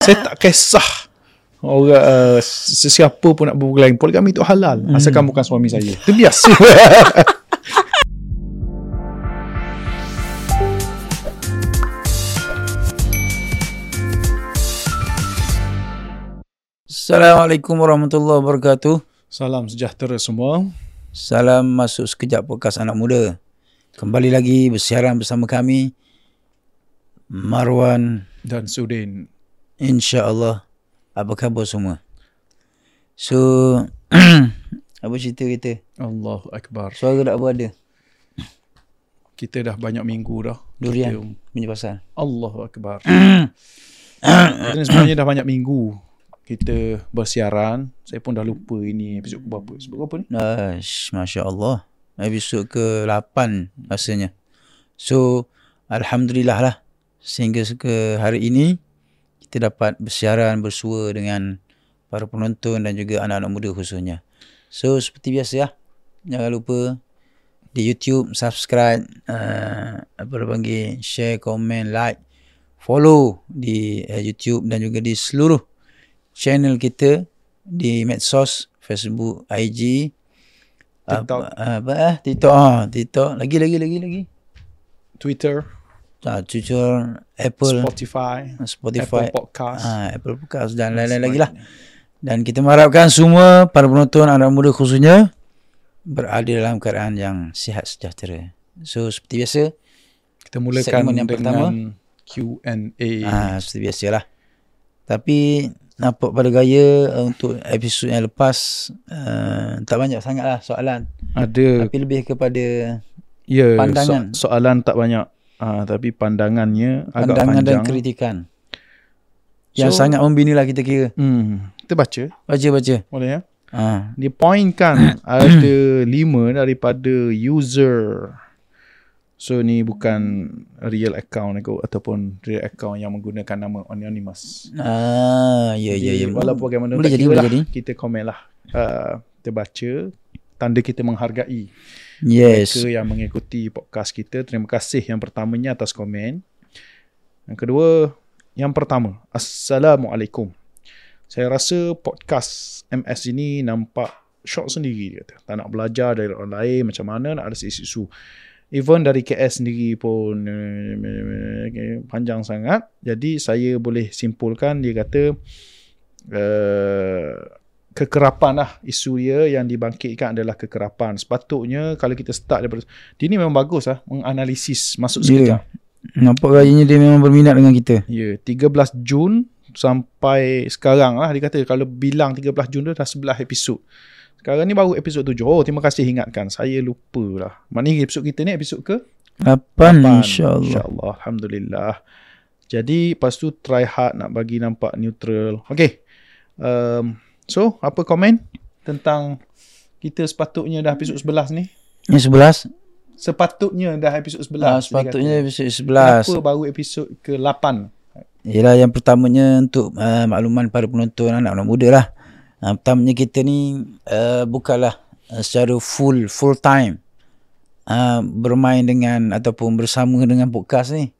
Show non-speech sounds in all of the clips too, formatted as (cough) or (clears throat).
Saya tak kisah orang uh, sesiapa pun nak berbual lain. Poligami itu halal. Hmm. Asalkan bukan suami saya. Itu biasa. (laughs) Assalamualaikum warahmatullahi wabarakatuh. Salam sejahtera semua. Salam masuk sekejap podcast anak muda. Kembali lagi bersiaran bersama kami Marwan Dan Sudin. insya-Allah. Apa khabar semua? So (clears throat) apa cerita kita? Allahu Akbar. Suara tak apa ada. Kita dah banyak minggu dah. Durian Kita, punya pasal. Allahu Akbar. (clears throat) Kita ni sebenarnya dah banyak minggu kita bersiaran. Saya pun dah lupa ini episod ke berapa. Episod berapa ni? Ash, Masya Allah. Episod ke-8 rasanya. So, Alhamdulillah lah. Sehingga ke hari ini, kita dapat bersiaran, bersua dengan para penonton dan juga anak-anak muda khususnya. So, seperti biasa ya. Jangan lupa di YouTube, subscribe, uh, apa dia panggil, share, komen, like, follow di uh, YouTube dan juga di seluruh channel kita di medsos, Facebook, IG, TikTok. apa, apa eh TikTok ah TikTok lagi lagi lagi lagi Twitter, ah Twitter Apple Spotify, Spotify Apple Podcast. ah Apple Podcast dan lain-lain lagi lah dan kita mengharapkan semua para penonton anak muda khususnya berada dalam keadaan yang sihat sejahtera so seperti biasa Kita mulakan yang dengan pertama. Q&A. ah seperti biasalah tapi nampak pada gaya uh, untuk episod yang lepas uh, tak banyak sangatlah soalan Ada tapi lebih kepada ya pandangan. So, soalan tak banyak. Ah tapi pandangannya agak pandangan dan panjang. kritikan yang So- sangat membina lah kita kira Hmm, kita baca baca-baca boleh ya? ha. Dia pointkan (coughs) ada lima daripada user. So ni bukan real account aku ataupun real account yang menggunakan nama anonymous. Ah, ya ya ya. Walaupun bagaimana boleh jadi boleh lah, jadi. Kita komen lah. Uh, kita baca tanda kita menghargai Yes. mereka yang mengikuti podcast kita. Terima kasih yang pertamanya atas komen. Yang kedua, yang pertama, Assalamualaikum. Saya rasa podcast MS ini nampak short sendiri dia kata. Tak nak belajar dari orang lain macam mana nak ada isu-isu. Even dari KS sendiri pun eh, panjang sangat. Jadi saya boleh simpulkan dia kata uh, kekerapan lah isu dia yang dibangkitkan adalah kekerapan. Sepatutnya kalau kita start daripada dia ni memang bagus lah menganalisis masuk Ya. sekejap. Nampak gayanya dia memang berminat dengan kita. Ya, 13 Jun sampai sekarang lah dia kata kalau bilang 13 Jun tu dah 11 episod. Sekarang ni baru episod 7. Oh, terima kasih ingatkan. Saya lupa lah. Maknanya episod kita ni episod ke? 8 Lapan. insya-Allah. InsyaAllah. Alhamdulillah. Jadi, lepas tu try hard nak bagi nampak neutral. Okay. Um, so, apa komen tentang kita sepatutnya dah episod 11 ni? Yang 11? Sepatutnya dah episod 11. Ah, sepatutnya episod 11. Kenapa baru episod ke-8? Yalah yang pertamanya untuk uh, makluman para penonton anak-anak muda lah. Uh, pertamanya kita ni uh, bukanlah uh, secara full full time uh, bermain dengan ataupun bersama dengan podcast ni.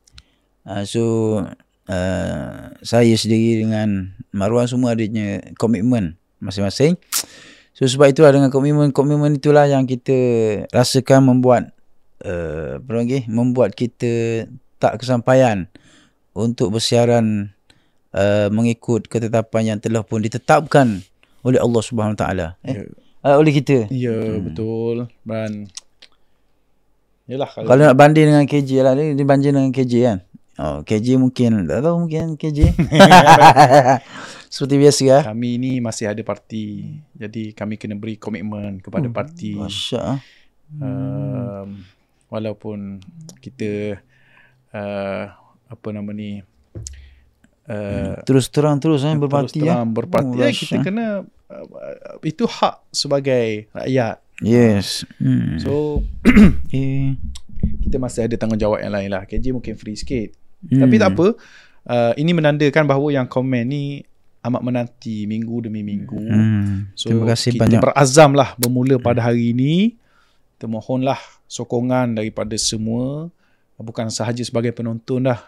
Uh, so uh, saya sendiri dengan Marwan semua adanya komitmen masing-masing. So sebab itulah dengan komitmen-komitmen itulah yang kita rasakan membuat uh, apa lagi membuat kita tak kesampaian untuk bersiaran uh, mengikut ketetapan yang telah pun ditetapkan oleh Allah Subhanahu Taala eh uh, oleh kita Ya, hmm. betul. Dan Yalah kalau, kalau nak banding dengan KJ lah dia banding dengan KJ kan oh KJ mungkin tak tahu mungkin KJ (laughs) (laughs) seperti biasa lah kami ni masih ada parti. Jadi kami kena beri komitmen kepada Hmm, parti. Masya ah. Um, walaupun kita uh, apa nama ni uh, terus terang terus eh berparti terus ya terang berparti Oh, ya, kita kena uh, itu hak sebagai rakyat. yes hmm. So (coughs) (coughs) eh. kita masih ada tanggungjawab yang lain lah. KJ mungkin free sikit. Hmm. Tapi tak apa. Uh, ini menandakan bahawa yang komen ni amat menanti minggu demi minggu. hmm. So, terima kasih kita banyak berazam lah bermula pada hari ini. Kita mohonlah sokongan daripada semua. Bukan sahaja sebagai penonton dah.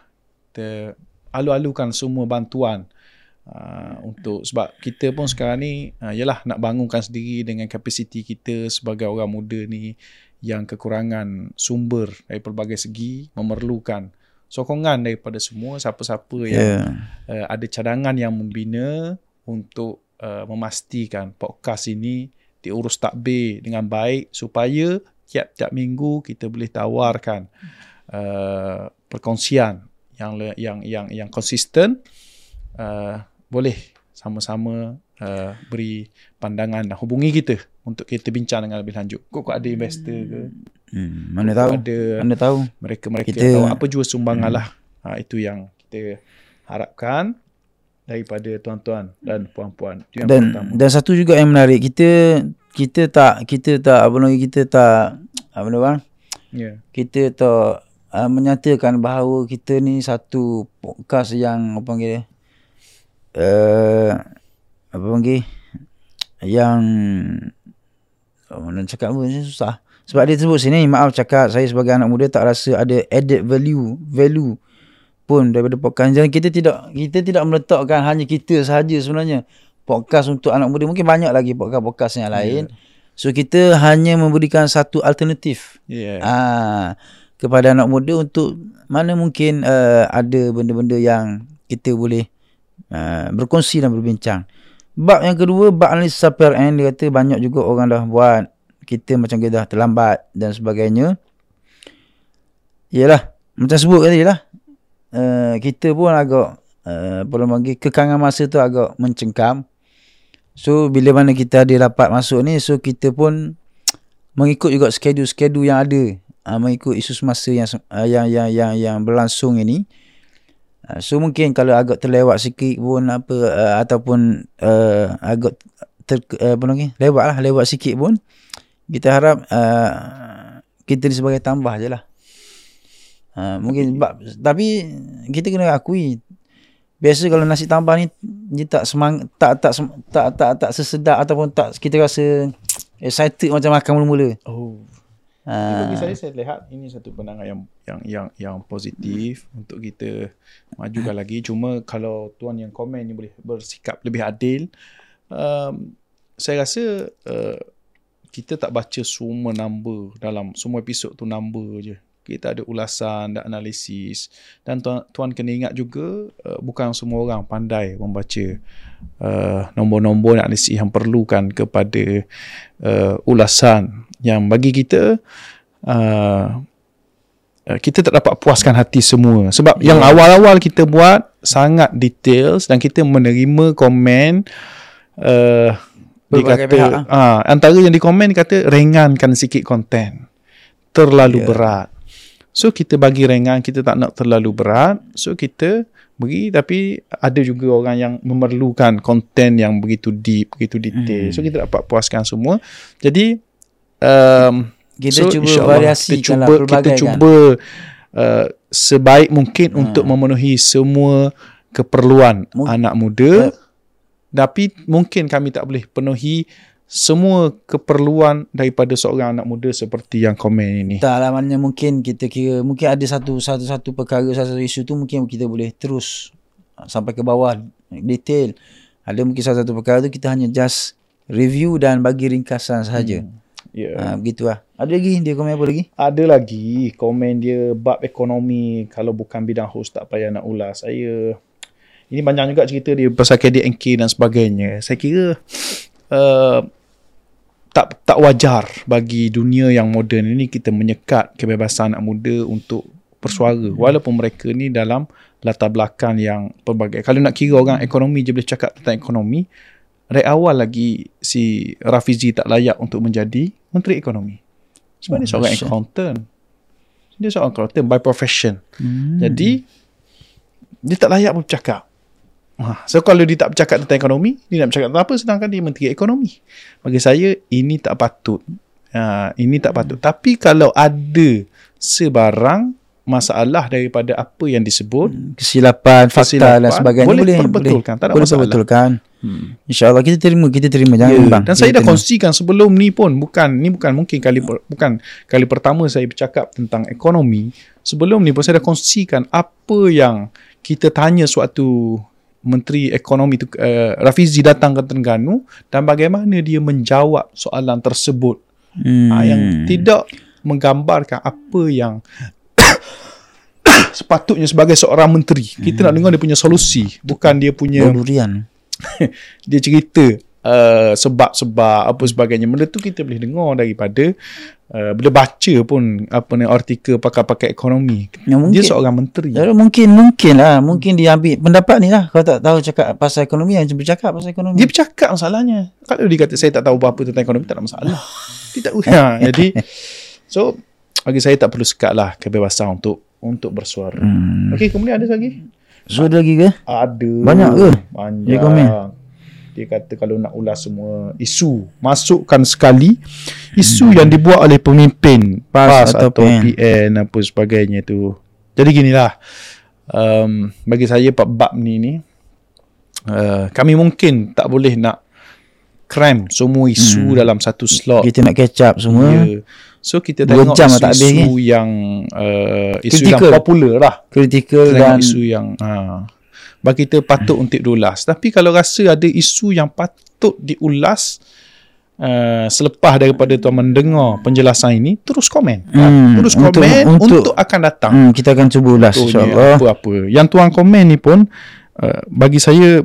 Kita alu-alukan semua bantuan Uh, untuk sebab kita pun sekarang ni uh, yalah nak bangunkan sendiri dengan kapasiti kita sebagai orang muda ni yang kekurangan sumber dari pelbagai segi memerlukan sokongan daripada semua siapa-siapa yang Yeah. uh, ada cadangan yang membina untuk uh, memastikan podcast ini diurus takbir dengan baik supaya tiap-tiap minggu kita boleh tawarkan uh, perkongsian yang yang yang yang konsisten uh, boleh sama-sama uh, beri pandangan dan hubungi kita untuk kita bincang dengan lebih lanjut. Kok ada investor ke? Hmm, mana tahu. ada Mana tahu. mereka-mereka Kita- kita, tahu apa jua sumbangan lah. Ha, itu yang kita harapkan daripada tuan-tuan dan puan-puan. Itu yang Dan pertama. dan satu juga yang menarik kita kita tak kita tak apa lagi kita tak apa nama bang? Ya. Kita tak uh, menyatakan bahawa kita ni satu podcast yang apa panggil dia? Uh, apa panggil? Yang oh, nak cakap ni susah. Sebab dia sebut sini maaf cakap saya sebagai anak muda tak rasa ada added value value pun daripada podcast. Dan kita tidak kita tidak meletakkan hanya kita sahaja sebenarnya. Podcast untuk anak muda mungkin banyak lagi podcast-podcast yang lain. So kita hanya memberikan satu alternatif. Ya. ah kepada anak muda untuk mana mungkin uh, ada benda-benda yang kita boleh uh, berkongsi dan berbincang. Bab yang kedua bab analisa PRN dia kata banyak juga orang dah buat kita macam kita dah terlambat dan sebagainya Yalah macam sebut tadi lah uh, kita pun agak uh, orang panggil kekangan masa tu agak mencengkam. So bila mana kita ada dapat masuk ni so kita pun mengikut juga skedul-skedul yang ada. Uh, mengikut isu semasa yang uh, yang yang yang yang berlangsung ini. Uh, so mungkin kalau agak terlewat sikit pun apa uh, ataupun uh, agak ter, uh, apa lagi lewat lah lewat sikit pun kita harap uh, kita ni sebagai tambah je lah. Ha, mungkin sebab tapi kita kena akui biasa kalau nasi tambah ni dia tak semang tak tak sem- tak tak tak sesedap ataupun tak kita rasa excited macam makan mula-mula. Oh. Ha, Bagi saya saya lihat ini satu pandangan yang yang yang yang positif untuk kita majukan lagi. Cuma kalau tuan yang komen ni boleh bersikap lebih adil, um, saya rasa uh, kita tak baca semua number dalam semua episod tu number je. Kita ada ulasan dan analisis dan tuan, tuan kena ingat juga uh, bukan semua orang pandai membaca uh, nombor-nombor dan analisis yang perlukan kepada uh, ulasan yang bagi kita uh, uh, kita tak dapat puaskan hati semua sebab yeah. yang awal-awal kita buat sangat details dan kita menerima komen uh, dia kata pihak, ah. ah antara yang dikomen kata ringankan sikit konten terlalu yeah. berat so kita bagi ringan kita tak nak terlalu berat so kita beri tapi ada juga orang yang memerlukan konten yang begitu deep begitu detail Hmm. so kita dapat puaskan semua jadi um, kita cuba insyaAllah variasikan kita cuba, kita kan. cuba uh, sebaik mungkin Ha. untuk memenuhi semua keperluan Mung- anak muda tapi mungkin kami tak boleh penuhi semua keperluan daripada seorang anak muda seperti yang komen ini Tak lah maknanya mungkin kita kira mungkin ada satu satu satu perkara satu, satu isu tu mungkin kita boleh terus sampai ke bawah detail. Ada mungkin satu satu perkara tu kita hanya just review dan bagi ringkasan sahaja. Hmm. ya yeah. Ha, begitulah. Ada lagi dia komen apa lagi? ada lagi komen dia bab ekonomi kalau bukan bidang host tak payah nak ulas saya ini banyak juga cerita dia pasal KDNK dan sebagainya. Saya kira uh, tak tak wajar bagi dunia yang moden ini kita menyekat kebebasan anak muda untuk bersuara. Walaupun mereka ni dalam latar belakang yang pelbagai. Kalau nak kira orang ekonomi je boleh cakap tentang ekonomi. Dari awal lagi si Rafizi tak layak untuk menjadi menteri ekonomi. Sebab dia Oh, seorang dahsyat. accountant. Dia seorang accountant by profession. Hmm. jadi dia tak layak pun bercakap Ha, so kalau dia tak bercakap tentang ekonomi, dia nak bercakap tentang apa sedangkan dia menteri ekonomi. Bagi saya ini tak patut. Ha, ini tak patut. Tapi kalau ada sebarang masalah daripada apa yang disebut, kesilapan, fakta kesilapan, dan sebagainya boleh boleh perbetulkan, tak ada boleh masalah. perbetulkan. hmm. InsyaAllah kita terima, kita terima jangan Ya, bimbang. dan saya dah kongsikan sebelum ni pun bukan ni bukan mungkin kali per, bukan kali pertama saya bercakap tentang ekonomi sebelum ni pun saya dah kongsikan apa yang kita tanya suatu Menteri Ekonomi uh, Rafizi datang ke Terengganu dan bagaimana dia menjawab soalan tersebut Hmm. hmm. yang tidak menggambarkan apa yang (coughs) sepatutnya sebagai seorang menteri. Kita nak dengar dia punya solusi, bukan dia punya durian. (laughs) dia cerita uh, sebab-sebab apa sebagainya. Benda tu kita boleh dengar daripada uh, boleh baca pun apa ni artikel pakar-pakar ekonomi. Ya, mungkin. Dia seorang menteri. Ya, mungkin mungkin lah mungkin dia ambil pendapat ni lah kalau tak tahu cakap pasal ekonomi yang bercakap pasal ekonomi Dia bercakap masalahnya. Kalau dia kata saya tak tahu apa-apa tentang ekonomi tak ada masalah. (laughs) dia tak ha, jadi so bagi saya tak perlu sekat lah kebebasan untuk untuk bersuara. hmm. Okey, kemudian ada lagi? so ada lagi ke Ada. Banyak ke? Banyak. Dia komen? Dia kata kalau nak ulas semua isu, masukkan sekali isu yang dibuat oleh pemimpin PAS, PAS atau atau, PN. PN apa sebagainya tu. Jadi ginilah. Um, bagi saya bab bab ni ni uh, kami mungkin tak boleh nak cram semua isu hmm. dalam satu slot. kita nak catch up semua Ya. So kita tengok jam lah tak habis isu-isu yang uh, isu Critical. yang popular lah critical tengok dan isu yang ha, bagi kita patut untuk diulas. Tapi kalau rasa ada isu yang patut diulas uh, selepas daripada tuan mendengar penjelasan ini terus komen. Hmm, terus untuk- komen untuk, untuk- akan datang. hmm, kita akan cuba ulas insyaAllah. apa-apa. Yang tuan komen ni pun uh, bagi saya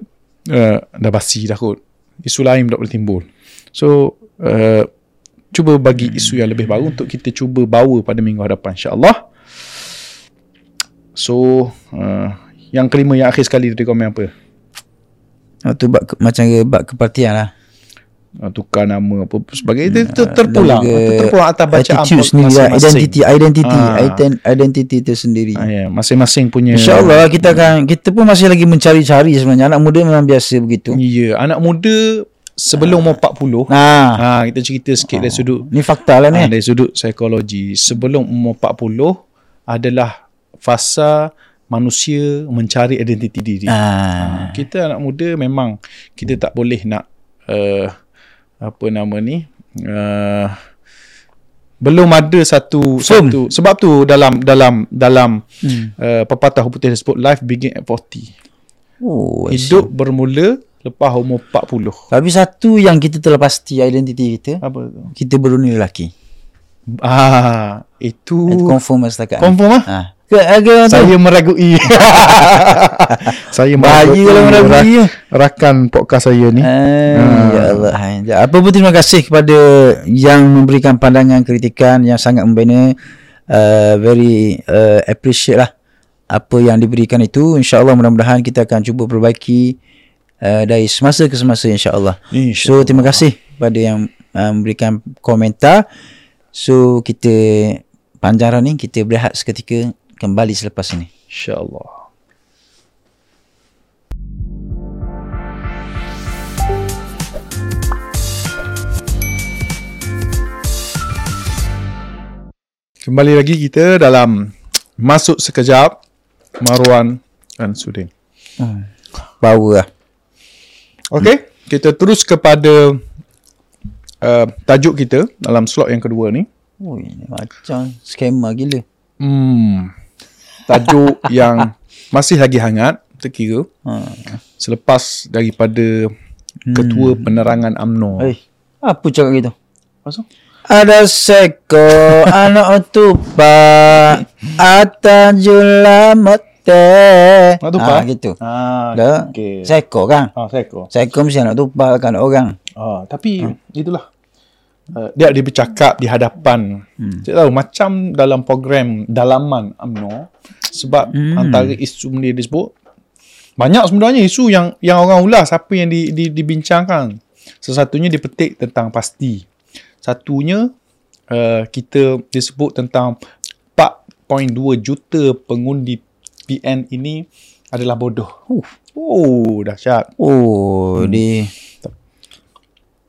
uh, dah basi dah kot. Isu lain tak boleh timbul. So uh, cuba bagi isu yang lebih baru untuk kita cuba bawa pada minggu hadapan insyaAllah. So uh, yang kelima yang akhir sekali dia komen apa? Waktu bab ke, macam ke, bab kepartian lah. Uh, tukar nama apa sebagainya. Itu, terpulang. dan juga itu terpulang atas bacaan attitude sendiri lah. masing-masing. identity identity Ah. ident- identity itu sendiri. Ah, ya, masing-masing punya InsyaAllah kita akan kita pun masih lagi mencari-cari sebenarnya. Anak muda memang biasa begitu. ya anak muda sebelum umur 40 Nah, ha, kita cerita sikit dari sudut ni fakta lah ni. Ha, dari sudut psikologi. Sebelum umur 40 adalah fasa manusia mencari identiti diri. Ah. Kita anak muda memang kita tak boleh nak uh, apa nama ni uh, belum ada satu Firm. satu sebab tu dalam dalam dalam Hmm. uh, pepatah putih disebut life begin at 40. Oh, I see. Hidup bermula lepas umur 40. Tapi satu yang kita telah pasti identiti kita, Apa tu? kita beruni lelaki. Ah, itu Itu confirm lah setakat. confirm ah? Ha. Ke orang tu? (laughs) Saya meragui. saya Bahaya kalau meragui. rak- rakan podcast saya ni. Ah, ya Allah. Ya, Apa pun terima kasih kepada yang memberikan pandangan kritikan yang sangat membina. Uh, very uh, appreciate lah apa yang diberikan itu. InsyaAllah mudah-mudahan kita akan cuba perbaiki uh, dari semasa ke semasa insyaAllah. So terima kasih kepada yang uh, memberikan komentar. So kita panjang ni kita berehat seketika kembali selepas ini. InsyaAllah. Kembali lagi kita dalam Masuk Sekejap Marwan dan Sudin. Power lah. Okey, kita terus kepada uh, tajuk kita dalam slot yang kedua ni. Ui, macam skema gila. Hmm. Tajuk (laughs) yang masih lagi hangat terkira Ha. selepas daripada ketua penerangan UMNO. Eh, apa cakap gitu? Pasal? Ada seko (laughs) anak tupak atajula mate. Anak tupak? Ah, gitu. Ah, Dah. okey. Seko kan? Ah, kau. Seko mesti anak tupak kan orang. Ah, tapi itulah. Uh, dia dia bercakap di hadapan. Hmm. Saya tahu macam dalam program dalaman UMNO sebab hmm. antara isu benda dia sebut banyak sebenarnya isu yang yang orang ulas apa yang di, di, dibincangkan. Sesatunya dipetik tentang pasti. Satunya uh, kita disebut tentang 4.2 juta pengundi PN ini adalah bodoh. Uh. Oh, dahsyat. Oh, hmm. di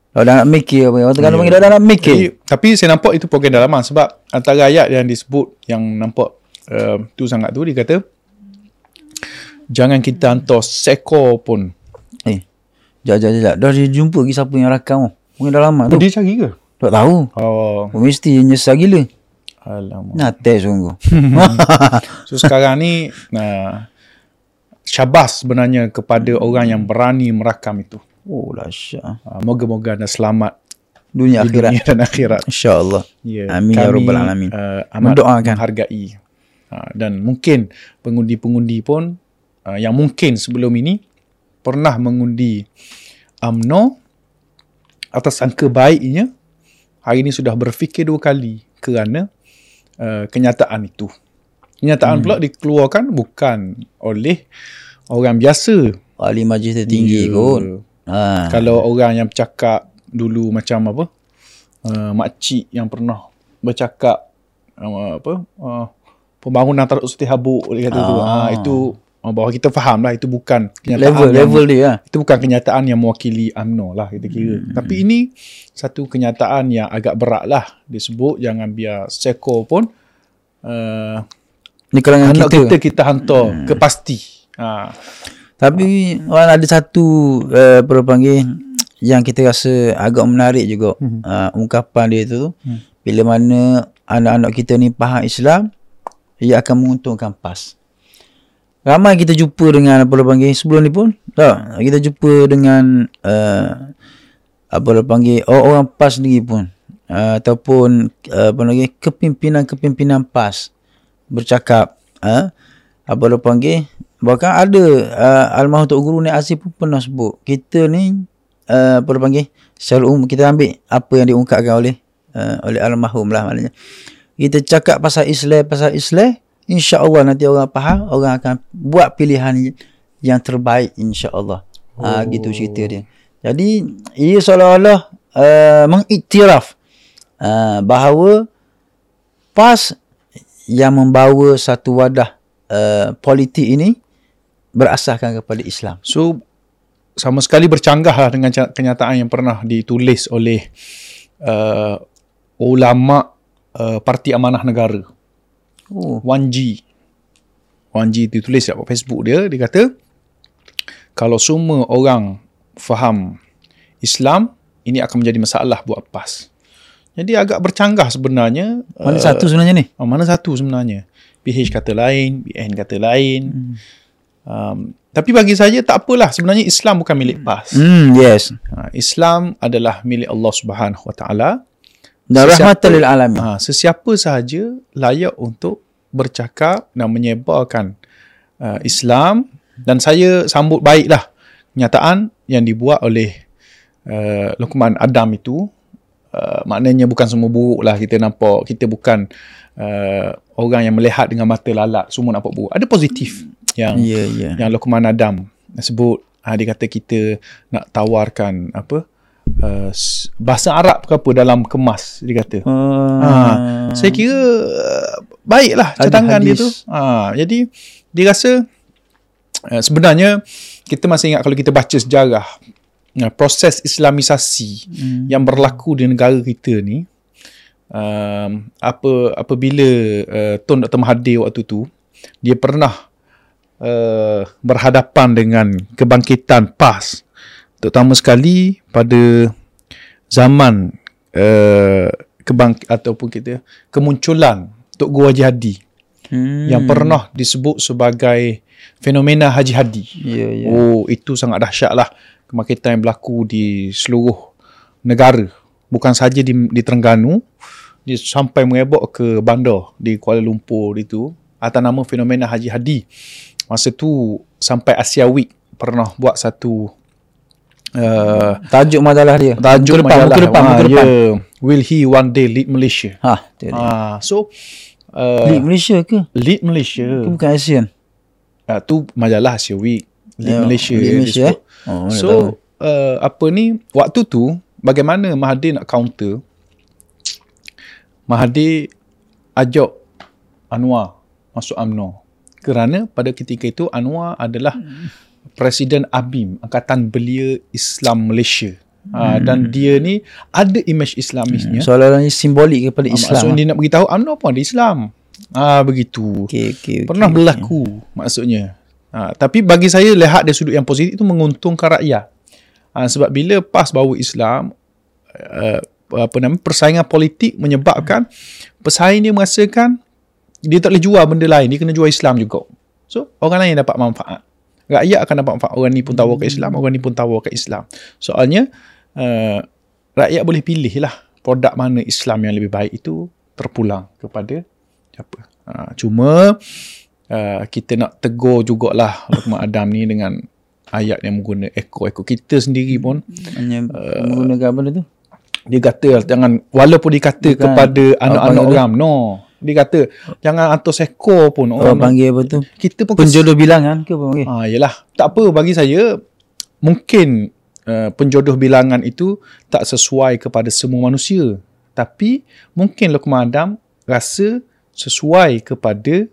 Dah dah nak mikir apa? Orang Terengganu panggil dah dah nak mikir. Tapi, tapi saya nampak itu program dalaman sebab antara ayat yang disebut yang nampak uh, tu sangat tu dia kata jangan kita hantar sekor pun. Eh, jap jap jap. Dah dia jumpa lagi siapa yang rakam tu. Mungkin dah lama Oh, tu. dia cari ke? Tak tahu. Oh, Oh, mesti nyesal gila. alamak. Nak test sungguh. (laughs) So sekarang ni nah, syabas sebenarnya kepada orang yang berani merakam itu. Oh, dahsyat. Uh, moga-moga anda selamat Dunia akhirat. dunia dan akhirat. InsyaAllah. Ya, Amin ya rabbal alamin. Uh, amat Mendoakan. menghargai. Uh, dan mungkin pengundi-pengundi pun uh, yang mungkin sebelum ini pernah mengundi UMNO atas angka baiknya hari ini sudah berfikir dua kali kerana uh, kenyataan itu. Kenyataan hmm. pula dikeluarkan bukan oleh orang biasa. Ahli majlis tertinggi Ya. kot. Ha. Kalau orang yang bercakap dulu macam apa? Uh, makcik yang pernah bercakap uh, apa? Uh, pembangunan Taruk Suti Habuk dia kata tu. Ah. Ah itu uh, bahawa kita faham lah itu bukan kenyataan Level yang, level dia lah. itu bukan kenyataan yang mewakili UMNO lah kita kira. Hmm. Tapi ini satu kenyataan yang agak berat lah disebut jangan biar seko pun uh, Ni kalangan anak kita. kita kita hantar hmm. ke pasti. Ha. Tapi orang ada satu uh, apa orang panggil yang kita rasa agak menarik juga Mhm. uh, ungkapan dia tu Hmm. bila mana anak-anak kita ni faham Islam ia akan menguntungkan PAS. Ramai kita jumpa dengan apa orang panggil sebelum ni pun? Tak. Kita jumpa dengan uh, apa orang panggil orang-orang PAS sendiri pun. Uh, ataupun uh, apa lagi kepimpinan-kepimpinan PAS bercakap uh, apa orang panggil. Bahkan ada uh, almarhum Tok Guru Nek Aziz pun pernah sebut kita ni uh, apa orang panggil secara umum kita ambil apa yang diungkapkan oleh uh, oleh almarhum lah maknanya kita cakap pasal Islam pasal Islam insya-Allah nanti orang faham orang akan buat pilihan yang terbaik insya-Allah oh. uh, gitu cerita dia jadi ia seolah-olah uh, mengiktiraf uh, bahawa PAS yang membawa satu wadah uh, politik ini berasaskan kepada Islam. So sama sekali bercanggah lah dengan kenyataan yang pernah ditulis oleh uh, ulama uh, Parti Amanah Negara Oh, Wan G. Wan G ditulis kat Facebook dia dia kata kalau semua orang faham Islam ini akan menjadi masalah buat PAS. Jadi agak bercanggah sebenarnya mana uh, satu sebenarnya ni? Ah, mana satu sebenarnya? PH kata lain, BN kata lain. Hmm. Um, tapi bagi saya tak apalah sebenarnya Islam bukan milik PAS. Hmm, yes. Ha, Islam adalah milik Allah Subhanahu Wa Taala. Dan rahmatan lil alamin. Ha, sesiapa sahaja layak untuk bercakap dan menyebarkan uh, Islam. Dan saya sambut baiklah kenyataan yang dibuat oleh uh, Luqman Adam itu. Uh, maknanya bukan semua buruk lah kita nampak. Kita bukan uh, orang yang melihat dengan mata lalat. Semua nampak buruk. Ada positif yang Ya, ya. yang Luqman Adam sebut. Ha, dia kata kita nak tawarkan apa uh, s- bahasa Arab ke apa dalam kemas dia kata. Ah, saya kira uh, baiklah Ada cadangan dia tu. Ha, jadi dia rasa uh, sebenarnya kita masih ingat kalau kita baca sejarah uh, proses islamisasi Hmm. yang berlaku di negara kita ni um, apa apabila uh, Tun Dr. Mahathir waktu tu dia pernah uh, berhadapan dengan kebangkitan PAS terutama sekali pada zaman uh, kebang ataupun kita kemunculan Tok Guru Haji Hadi Hmm. yang pernah disebut sebagai fenomena Haji Hadi. Ya, ya. Oh, itu sangat dahsyat lah kebangkitan yang berlaku di seluruh negara. Bukan sahaja di, di Terengganu, dia sampai mengebok ke bandar di Kuala Lumpur itu atas nama fenomena Haji Hadi. Masa tu sampai Asia Week pernah buat satu uh, Tajuk majalah dia. tajuk muka depan, majalah. muka depan, Ah, muka depan. yeah. Will he one day lead Malaysia? Ha, tu dia. Ah, so uh, Malaysia ke? lead Malaysia. Ke bukan ASEAN? Uh, tu majalah Asia Week. Lead Ya, Malaysia. Dia Malaysia, eh? Oh. So uh, apa ni waktu tu bagaimana Mahathir nak counter Mahathir ajak Anwar masuk UMNO kerana pada ketika itu Anwar adalah Presiden ABIM Angkatan Belia Islam Malaysia. Ha, dan dia ni ada image Islamisnya. Soalan ni simbolik kepada Ah, Islam. maksudnya dia nak beritahu UMNO pun ada Islam. Ah begitu. Okey, okey, okey. pernah berlaku maksudnya. Ha, tapi bagi saya lihat dari sudut yang positif itu menguntungkan rakyat. Ha, sebab bila PAS bawa Islam uh, apa nama persaingan politik menyebabkan pesaing dia merasakan dia tak boleh jual benda lain dia kena jual Islam juga. So orang lain dapat manfaat rakyat akan dapat manfaat orang ni pun tahu kat Islam orang ni pun tahu kat Islam. Soalnya uh, rakyat boleh pilih lah produk mana Islam yang lebih baik itu terpulang kepada siapa. Uh, cuma uh, kita nak tegur jugalah Luqman (laughs) Adam ni dengan ayat yang menggunakan ekor-ekor kita sendiri pun. Hanya menggunakan apa tu? dia kata jangan walaupun dia kata Bukan. kepada anak-anak orang no dia kata jangan atas ekor pun Orang orang panggil apa tu? kita pun Penjodoh bilangan ke apa panggil? Ah, yelah. Tak apa bagi saya mungkin uh, penjodoh bilangan itu tak sesuai kepada semua manusia. Tapi mungkin Luqman Adam rasa sesuai kepada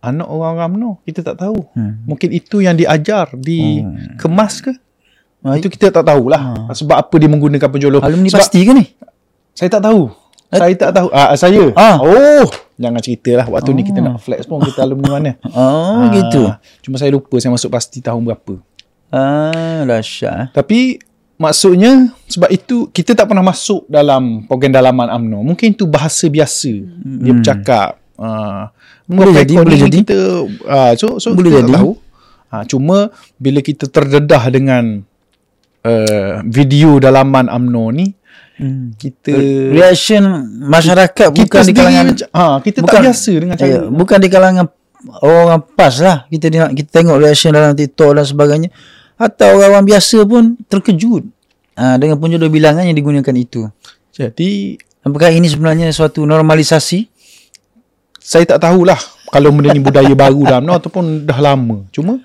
anak orang Ramno. Kita tak tahu. Hmm. Mungkin itu yang diajar, dikemas ke? Ah, Itu kita tak tahulah. Sebab apa dia menggunakan penjodoh. Alumni Sebab pasti ke ni? saya tak tahu. Saya tak tahu. Ah, saya. Ah. Oh, jangan ceritalah. Waktu ni kita nak flex pun kita alumni mana. Oh, gitu. Ah, Cuma saya lupa saya masuk pasti tahun berapa. Ah, dahsyat. eh. Tapi maksudnya sebab itu kita tak pernah masuk dalam program dalaman UMNO. Mungkin itu bahasa biasa. Dia bercakap. Uh, Hmm. Boleh jadi, boleh jadi. Kita, uh, so, so Boleh kita jadi. tahu. Uh, cuma bila kita terdedah dengan uh, video dalaman UMNO ni, Hmm. kita Reaction masyarakat kita bukan di kalangan macam, ha, kita tak bukan- biasa dengan cara. Ya, bukan di kalangan orang pas lah. Kita kita tengok reaction dalam TikTok dan sebagainya. Atau orang biasa pun terkejut ah, dengan penjodoh bilangan yang digunakan itu. Jadi Apakah ini sebenarnya suatu normalisasi? saya tak tahulah kalau benda ni budaya baru dah UMNO ataupun dah lama. Cuma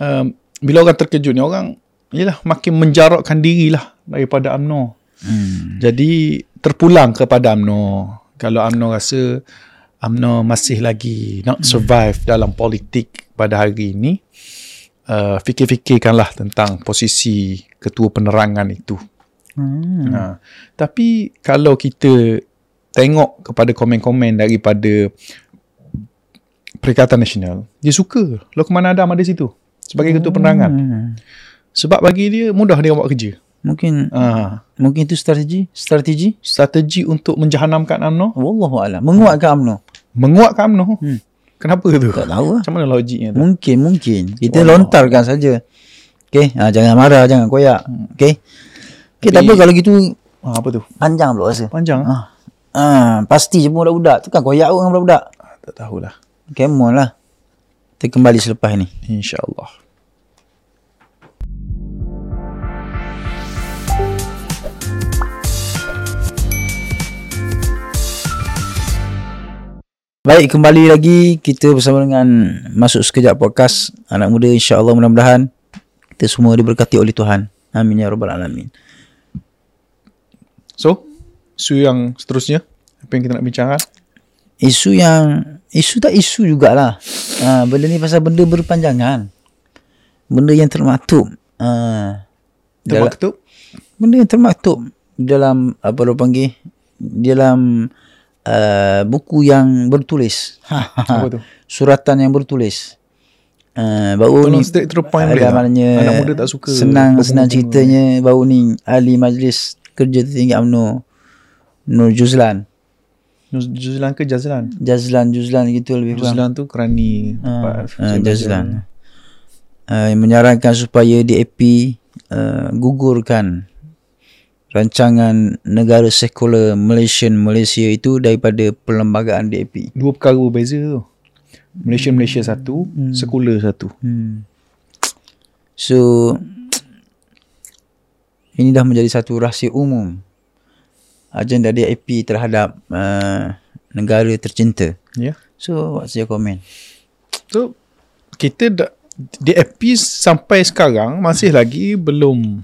um, bila orang terkejut ni orang yalah makin menjarakkan dirilah daripada UMNO. Hmm. Jadi terpulang kepada UMNO. Kalau UMNO rasa UMNO masih lagi nak survive dalam politik pada hari ini, uh, fikir-fikirkanlah tentang posisi ketua penerangan itu. Hmm. Ha. Tapi kalau kita tengok kepada komen-komen daripada Perikatan Nasional, dia suka Luqman Adam ada situ sebagai ketua penerangan. Hmm. Sebab bagi dia mudah dia buat kerja. Mungkin Ha. mungkin itu strategi, strategi. Strategi untuk menjahanamkan UMNO, Wallahu a'lam. Menguatkan UMNO. menguatkan UMNO. Hmm. Kenapa tu? Tak tahu lah. Macam mana logiknya tu? Mungkin, mungkin. Kita lontarkan saja. Okay. Ha, jangan marah, jangan koyak. Okay. Okay, tak apa kalau gitu Ha, apa tu? panjang pula rasa. Panjang. Ha. Ha. ha pasti je pun budak-budak. Tu kan koyak pun dengan budak-budak. Tak tahulah. Come on lah. Kita kembali selepas ni. InsyaAllah. Baik, kembali lagi kita bersama dengan Masuk Sekejap Podcast. Anak muda insya-Allah mudah-mudahan kita semua diberkati oleh Tuhan. Amin ya rabbal alamin. So, isu yang seterusnya apa yang kita nak bincangkan? Isu yang isu tak isu jugalah. Ha, benda ni pasal benda berpanjangan. Benda yang termaktub. Ha, dalam, Termaktub? benda yang termaktub dalam apa orang panggil dalam uh, buku yang bertulis. Apa tu? Suratan yang bertulis. Uh, baru Tolong ni straight to the point boleh maknanya Anak muda tak suka senang senang ceritanya baru ni. Ahli majlis kerja tertinggi UMNO Nur Juzlan. Juzlan ke Jazlan? Jazlan Juzlan gitu lebih kurang. Juzlan tu kerani tempat ah, Jazlan. Uh, menyarankan supaya DAP uh, gugurkan rancangan negara sekular Malaysian Malaysia itu daripada perlembagaan DAP. Dua perkara berbeza tu. Malaysia Malaysia satu, sekular satu. Hmm. So ini dah menjadi satu rahsia umum agenda DAP terhadap uh, negara tercinta. Ya. Yeah. So what's your comment? So kita dah DAP sampai sekarang masih lagi belum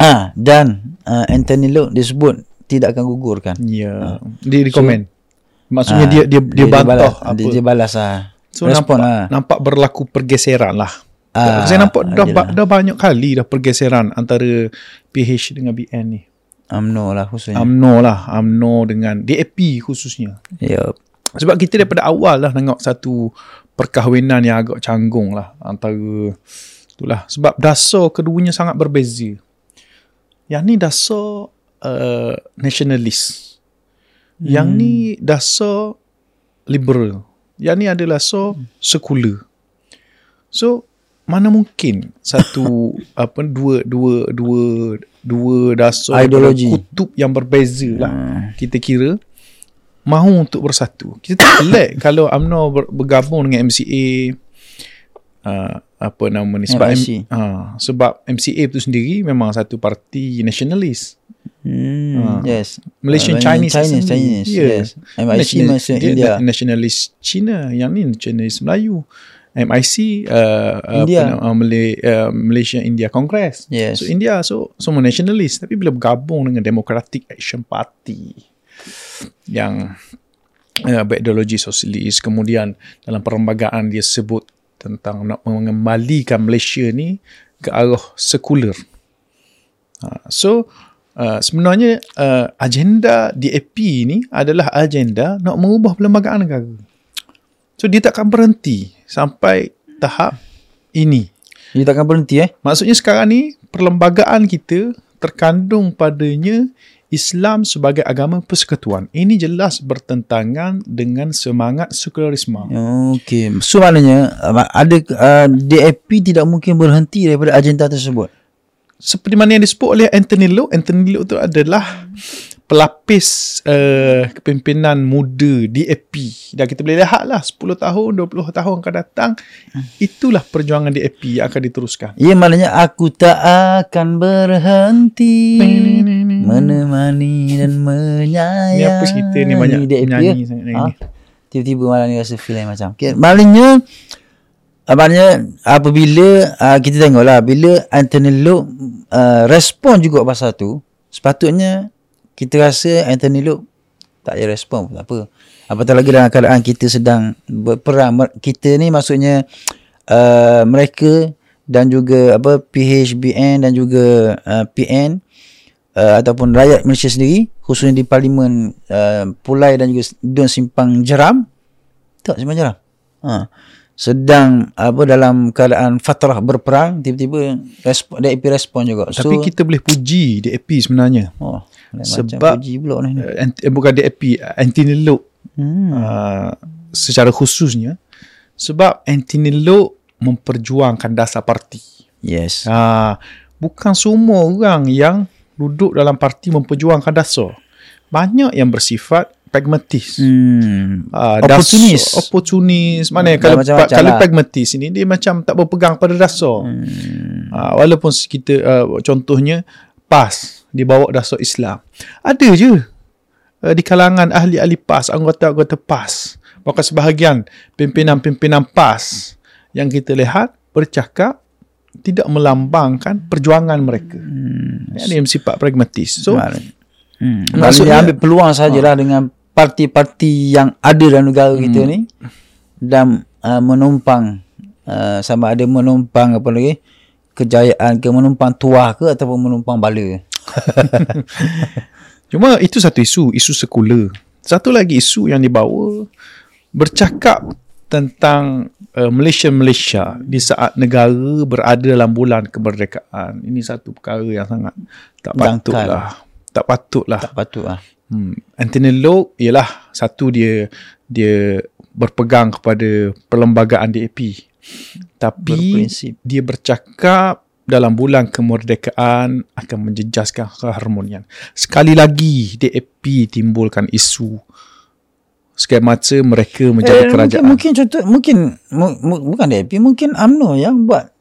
Ah dan uh, Anthony Loke disebut tidak akan gugurkan. ya dia di komen. Maksudnya dia dia dia, balas, bantah apa. Dia, dia balas ah. so Respon nampak lah. nampak berlaku pergeseran lah. Ah, saya nampak dah, ba- dah banyak kali dah pergeseran antara PH dengan BN ni. UMNO lah khususnya. UMNO lah, UMNO dengan DAP khususnya. Yup. Sebab kita daripada awal lah tengok satu perkahwinan yang agak canggung lah antara itulah sebab dasar keduanya sangat berbeza. Yang ni dasar uh, nationalist. Yang ni dasar liberal. Yang ni adalah dasar sekular. So mana mungkin satu (laughs) apa dua dua dua dua dasar Ideologi. kutub yang berbeza lah Hmm. kita kira mahu untuk bersatu. Kita tak (coughs) pelik kalau UMNO ber, bergabung dengan MCA uh, apa nama ni sebab. M, uh, sebab MCA itu sendiri memang satu parti nasionalis. Hmm, Ah. yes. Malaysian Uh, Chinese Chinese. Chinese. Ya. Yes. MIC National- masih dia India. na- nasionalis Cina, yang ni nasionalis Melayu. MIC uh, India. apa uh, Malay, uh, Malaysia India Congress. Yes. So India so semua nasionalis tapi bila bergabung dengan Democratic Action Party yang uh, berideologi sosialis kemudian dalam perlembagaan dia sebut tentang nak mengembalikan Malaysia ni ke arah sekular. Uh, so uh, sebenarnya uh, agenda DAP ni adalah agenda nak mengubah perlembagaan negara. So dia takkan berhenti sampai tahap ini. Dia takkan berhenti eh. Maksudnya sekarang ni perlembagaan kita terkandung padanya Islam sebagai agama persekutuan. Ini jelas bertentangan dengan semangat sekularisme. Okey. So maknanya uh, ada uh, DAP tidak mungkin berhenti daripada agenda tersebut. Seperti mana yang disebut oleh Anthony Lowe, Anthony Lowe itu adalah pelapis uh, kepimpinan muda DAP. Dan kita boleh lihat lah 10 tahun, 20 tahun akan datang, itulah perjuangan DAP yang akan diteruskan. Ya maknanya aku tak akan berhenti menemani dan menyayangi. Ni apa cerita ni banyak DAP menyanyi ya? sangat Ha? ni. Tiba-tiba malam ni rasa feel lain macam. Okay. Maknanya uh, maknanya apabila uh, kita tengoklah bila Anthony Loke uh, respon juga pasal tu, sepatutnya kita rasa Anthony Loke tak payah respon pun tak apa. Apatah lagi dalam keadaan kita sedang berperang. Kita ni maksudnya uh, mereka dan juga apa PHBN dan juga uh, PN uh, ataupun rakyat Malaysia sendiri khususnya di parlimen uh, Pulai dan juga Dun Simpang Jeram tak Simpang Jeram ha. sedang apa dalam keadaan fatrah berperang tiba-tiba respon DAP respon juga Tapi kita boleh puji DAP sebenarnya. oh, lain sebab- macam puji pula ni Uh, anti, eh, bukan DAP, Anthony Lowe hmm. uh, secara khususnya sebab Anthony Lowe memperjuangkan dasar parti. yes Ha, bukan semua orang yang duduk dalam parti memperjuangkan dasar. Banyak yang bersifat pragmatis. hmm. Ah, Opportunis. Dasar, opportunis. Mana Hmm, kalau macam-macam kalau lah. pragmatis ini dia macam tak berpegang pada dasar. Hmm. Ah, walaupun kita uh, contohnya PAS dibawa dasar Islam. Ada je uh, di kalangan ahli-ahli PAS, anggota-anggota PAS. Bahkan sebahagian pimpinan-pimpinan PAS yang kita lihat bercakap tidak melambangkan perjuangan mereka. Hmm. Ini sifat pragmatis. So, Hmm. Maksudnya- ambil peluang sajalah dengan parti-parti yang ada dalam negara Hmm. kita ni dan uh, menumpang uh, sama ada menumpang apa lagi kejayaan ke menumpang tuah ke ataupun menumpang bala. (laughs) Cuma itu satu isu, isu sekular. Satu lagi isu yang dibawa bercakap tentang uh, Malaysia-Malaysia di saat negara berada dalam bulan kemerdekaan. Ini satu perkara yang sangat tak patutlah. Tak patutlah. Tak patut lah. Hmm. Anthony Loke ialah satu dia dia berpegang kepada perlembagaan DAP. Tapi Berprinsip. dia bercakap dalam bulan kemerdekaan akan menjejaskan keharmonian. Sekali lagi DAP timbulkan isu semasa mereka menjadi Eh, kerajaan. Mungkin, mungkin contoh mungkin mu, mu, bukan DAP mungkin AMNO yang buat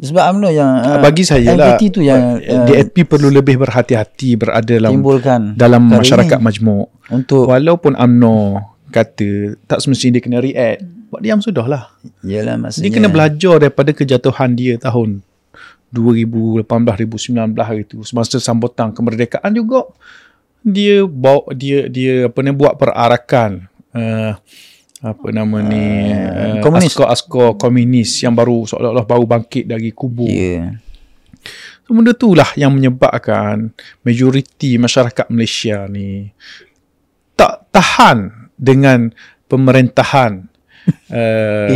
sebab AMNO yang uh, Bagi saya lah tu yang uh, DAP perlu lebih berhati-hati berada dalam timbulkan dalam masyarakat ini majmuk. untuk Walaupun UMNO kata tak semestinya dia kena react. Buat diam sudahlah. Yalah Dia maksudnya kena belajar daripada kejatuhan dia tahun 2018-2019 hari itu. Semasa sambutan kemerdekaan juga dia bawa dia dia apa ni buat perarakan uh, apa nama ni uh, komunis. askar-askar komunis yang baru seolah-olah baru bangkit dari kubur. Ya. So, benda itulah yang menyebabkan majoriti masyarakat Malaysia ni tak tahan dengan pemerintahan (laughs) uh.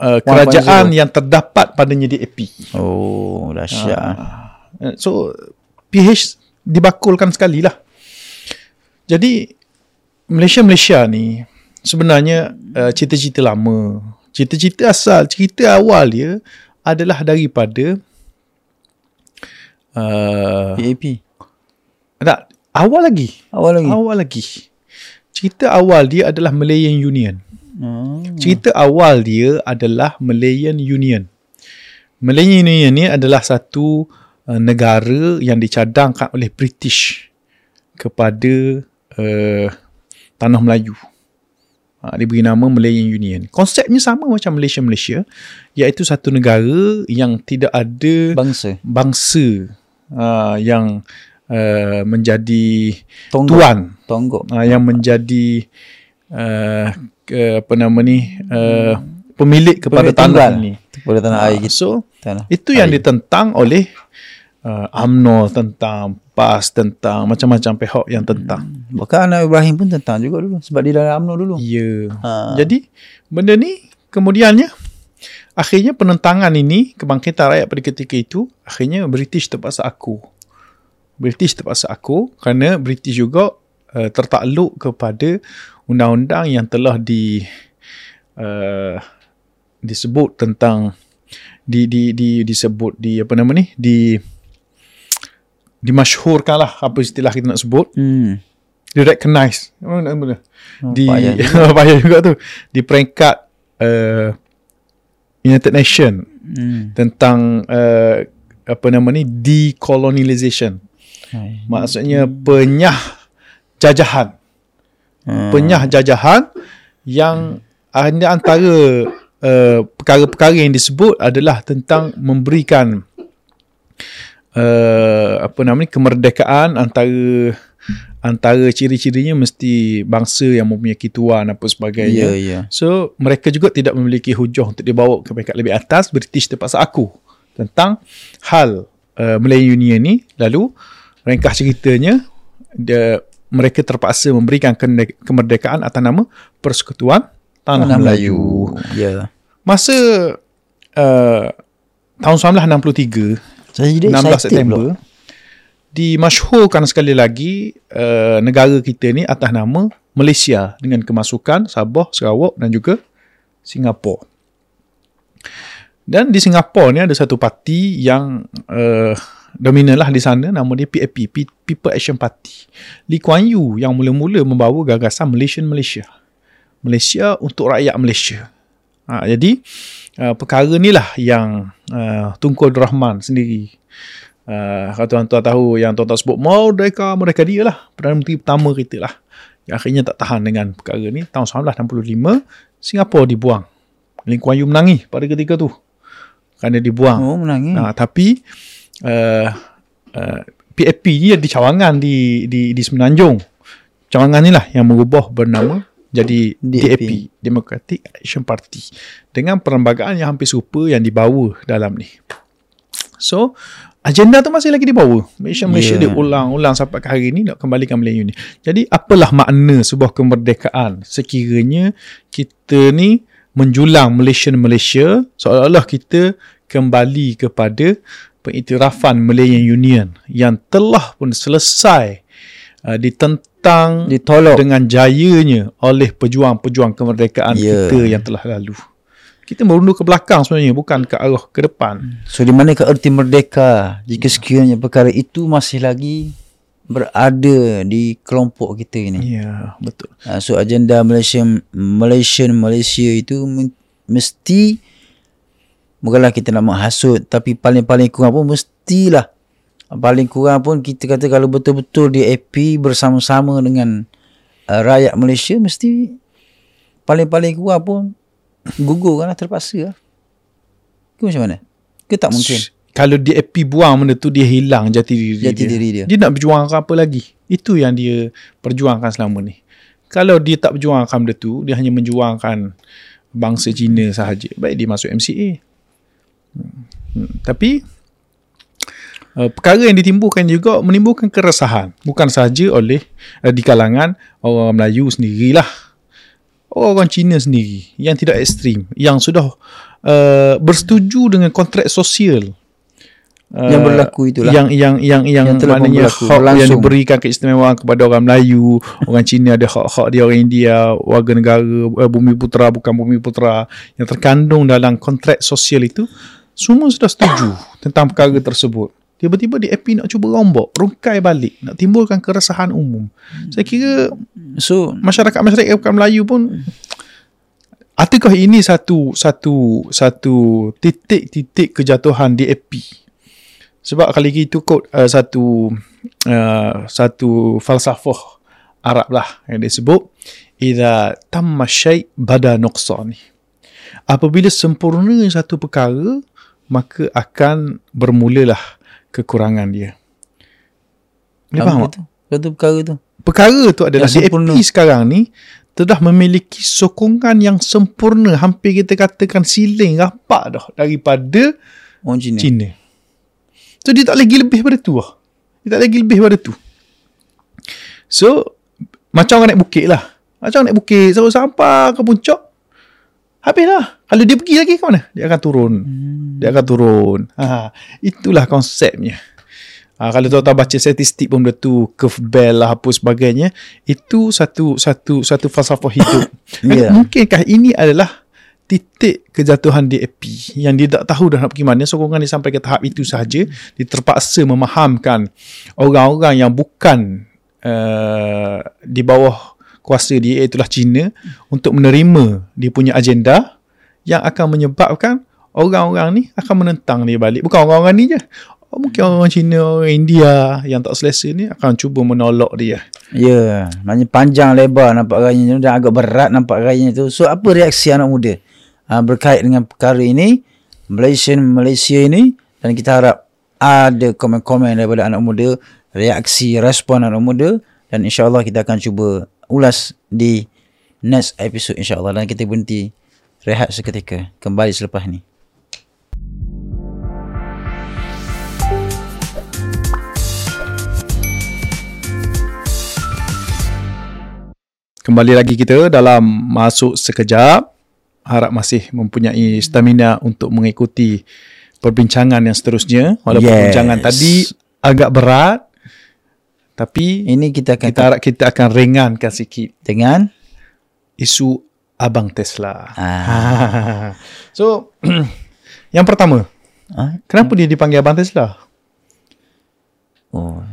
Uh, kerajaan yang terdapat padanya DAP. Oh, dahsyat. ah. Uh, so PH dibakulkan sekali lah. Jadi Malaysia-Malaysia ni sebenarnya uh, cita-cita lama cerita-cerita asal, cerita awal dia adalah daripada uh, PAP. tak, awal lagi. Awal lagi. Awal lagi. Cerita awal dia adalah Malayan Union. Oh. Cerita awal dia adalah Malayan Union. Malayan Union ni adalah satu uh, negara yang dicadangkan oleh British kepada uh, tanah Melayu. Ha, diberi nama Malayan Union. Konsepnya sama macam Malaysia-Malaysia iaitu satu negara yang tidak ada Bangsa. bangsa uh, yang uh, menjadi Tonggok. tuan Tonggok. uh, yang menjadi uh, ke, apa nama ni uh, pemilik kepada Pemilik tanah ini. Kepada tanah Ah, air kita. so Tanah. itu yang ditentang oleh uh, UMNO tentang PAS tentang macam-macam pihak yang tentang. Bahkan anak Ibrahim pun tentang juga dulu. Sebab dia dalam UMNO dulu. Ya. Ha. Jadi benda ni kemudiannya akhirnya penentangan ini kebangkitan rakyat pada ketika itu akhirnya British terpaksa aku. British terpaksa aku kerana British juga uh, tertakluk kepada undang-undang yang telah di uh, disebut tentang di di di disebut di apa nama ni di dimasyhurkan lah apa istilah kita nak sebut Hmm. di recognize apa nama dia Oh, di payah (laughs) payah juga. tu di peringkat uh, United Nation Hmm. tentang uh, apa nama ni decolonization Hai. maksudnya penyah jajahan Hmm. penyah jajahan yang ada antara uh, perkara-perkara yang disebut adalah tentang memberikan uh, apa nama ni kemerdekaan antara antara ciri-cirinya mesti bangsa yang mempunyai tuan apa Ya, sebagainya. ya. So mereka juga tidak memiliki hujah untuk dibawa ke peringkat lebih atas. British terpaksa aku tentang hal uh, Malayan Union ni. Lalu ringkas ceritanya dia, mereka terpaksa memberikan kemerdekaan atas nama Persekutuan Tanah, Tanah Melayu. Ya. Masa uh, tahun 1963 Saya jadi 16 excited September pula. dimasyhurkan sekali lagi uh, negara kita ni atas nama Malaysia dengan kemasukan Sabah, Sarawak dan juga Singapura. Dan di Singapura ni ada satu parti yang uh, dominan lah di sana nama dia PAP, Pe- People Action Party. Lee Kuan Yew yang mula-mula membawa gagasan Malaysian Malaysia. Malaysia untuk rakyat Malaysia. Ha, jadi uh, perkara ni lah yang uh, Tunku Abdul Rahman sendiri Uh, kalau tuan-tuan tahu yang tuan-tuan sebut Merdeka, mereka dia lah Perdana Menteri pertama kita lah yang akhirnya tak tahan dengan perkara ni tahun 1965 Singapura dibuang Lee Kuan Yew menangi pada ketika tu kerana dibuang Oh, menangis. Nah, tapi uh, uh, PAP ni ada cawangan di di di Semenanjung. Cawangan ni lah yang merubah bernama jadi DAP. DAP, Democratic Action Party dengan perlembagaan yang hampir serupa yang dibawa dalam ni. So, agenda tu masih lagi dibawa. Malaysia Malaysia Yeah. dia ulang-ulang sampai ke hari ni nak kembalikan Melayu ni. Jadi, apalah makna sebuah kemerdekaan sekiranya kita ni menjulang Malaysian Malaysia seolah-olah kita kembali kepada pengiktirafan Malayan Union yang telah pun selesai uh, ditentang Ditolak. dengan jayanya oleh pejuang-pejuang kemerdekaan Ya. kita yang telah lalu. Kita merunduh ke belakang sebenarnya bukan ke arah ke depan. So di manakah erti merdeka jika sekiranya perkara itu masih lagi berada di kelompok kita ini. Ya, betul. Uh, so agenda Malaysia Malaysian Malaysia itu mesti bukanlah kita nak menghasut tapi paling-paling kurang pun mestilah paling kurang pun kita kata kalau betul-betul dia happy bersama-sama dengan uh, rakyat Malaysia mesti paling-paling kurang pun (clears throat) gugur kan lah terpaksa lah. Ke macam mana? Ke tak mungkin? Kalau dia happy buang benda tu dia hilang jati diri Jati dia. diri dia. Dia nak berjuang apa lagi? Itu yang dia perjuangkan selama ni. Kalau dia tak berjuangkan benda tu, dia hanya menjuangkan bangsa Cina sahaja. Baik dia masuk MCA. Tapi uh, perkara yang ditimbulkan juga menimbulkan keresahan bukan sahaja oleh uh, di kalangan orang Melayu sendirilah orang Cina sendiri yang tidak ekstrim yang sudah uh, bersetuju dengan kontrak sosial uh, Yang berlaku itulah. yang yang yang yang, Yang maknanya berlaku, hak yang berlangsung. diberikan keistimewaan kepada orang Melayu, orang Cina ada hak-hak dia orang India, warga negara uh, bumi putera bukan bumi putera yang terkandung dalam kontrak sosial itu semua sudah setuju tentang perkara tersebut. Tiba-tiba DAP nak cuba rombak, rungkai balik, nak timbulkan keresahan umum. Saya kira So masyarakat-masyarakat bukan Melayu pun adakah ini satu satu satu titik-titik kejatuhan DAP sebab kali itu kot uh, satu uh, satu falsafah Arab lah yang disebut idza tamma syai bada nuqsani apabila sempurna satu perkara maka akan bermulalah kekurangan dia boleh faham apa tak? Satu perkara tu. perkara tu adalah Yang sempurna. DAP sekarang ni telah memiliki sokongan yang sempurna hampir kita katakan siling rapat dah daripada Orang Cina. Cina. So dia tak lagi lebih pada tu lah. Dia tak lagi lebih pada tu. So macam orang naik bukit lah. Macam naik bukit so, sampai ke puncak. Habislah. Kalau dia pergi lagi ke mana? Dia akan turun. Hmm. Dia akan turun. Ha, itulah konsepnya. Ha, kalau tuan-tuan baca statistik pun benda tu, curve bell lah apa sebagainya, itu satu satu satu falsafah hidup. (coughs) Yeah. Mungkinkah ini adalah titik kejatuhan DAP yang dia tak tahu dah nak pergi mana sokongan dia sampai ke tahap itu sahaja dia terpaksa memahamkan orang-orang yang bukan uh, di bawah kuasa dia itulah China untuk menerima dia punya agenda yang akan menyebabkan orang-orang ni akan menentang dia balik bukan orang-orang ni je Oh, mungkin orang Cina, orang India yang tak selesa ni akan cuba menolak dia. Ya, maknanya panjang lebar nampak rayanya dan agak berat nampak rayanya tu. So apa reaksi anak muda ha, berkait dengan perkara ini Malaysia Malaysia ini dan kita harap ada komen-komen daripada anak muda, reaksi respon anak muda dan insya-Allah kita akan cuba ulas di next episode insya-Allah dan kita berhenti rehat seketika kembali selepas ni. Kembali lagi kita dalam masuk sekejap. Harap masih mempunyai stamina untuk mengikuti perbincangan yang seterusnya. Walaupun Yes. perbincangan tadi agak berat. Tapi Ini kita akan kita harap kita akan ringankan sikit dengan isu Abang Tesla. ah, (laughs) so, (clears throat) yang pertama, ah, kenapa dia dipanggil Abang Tesla? oh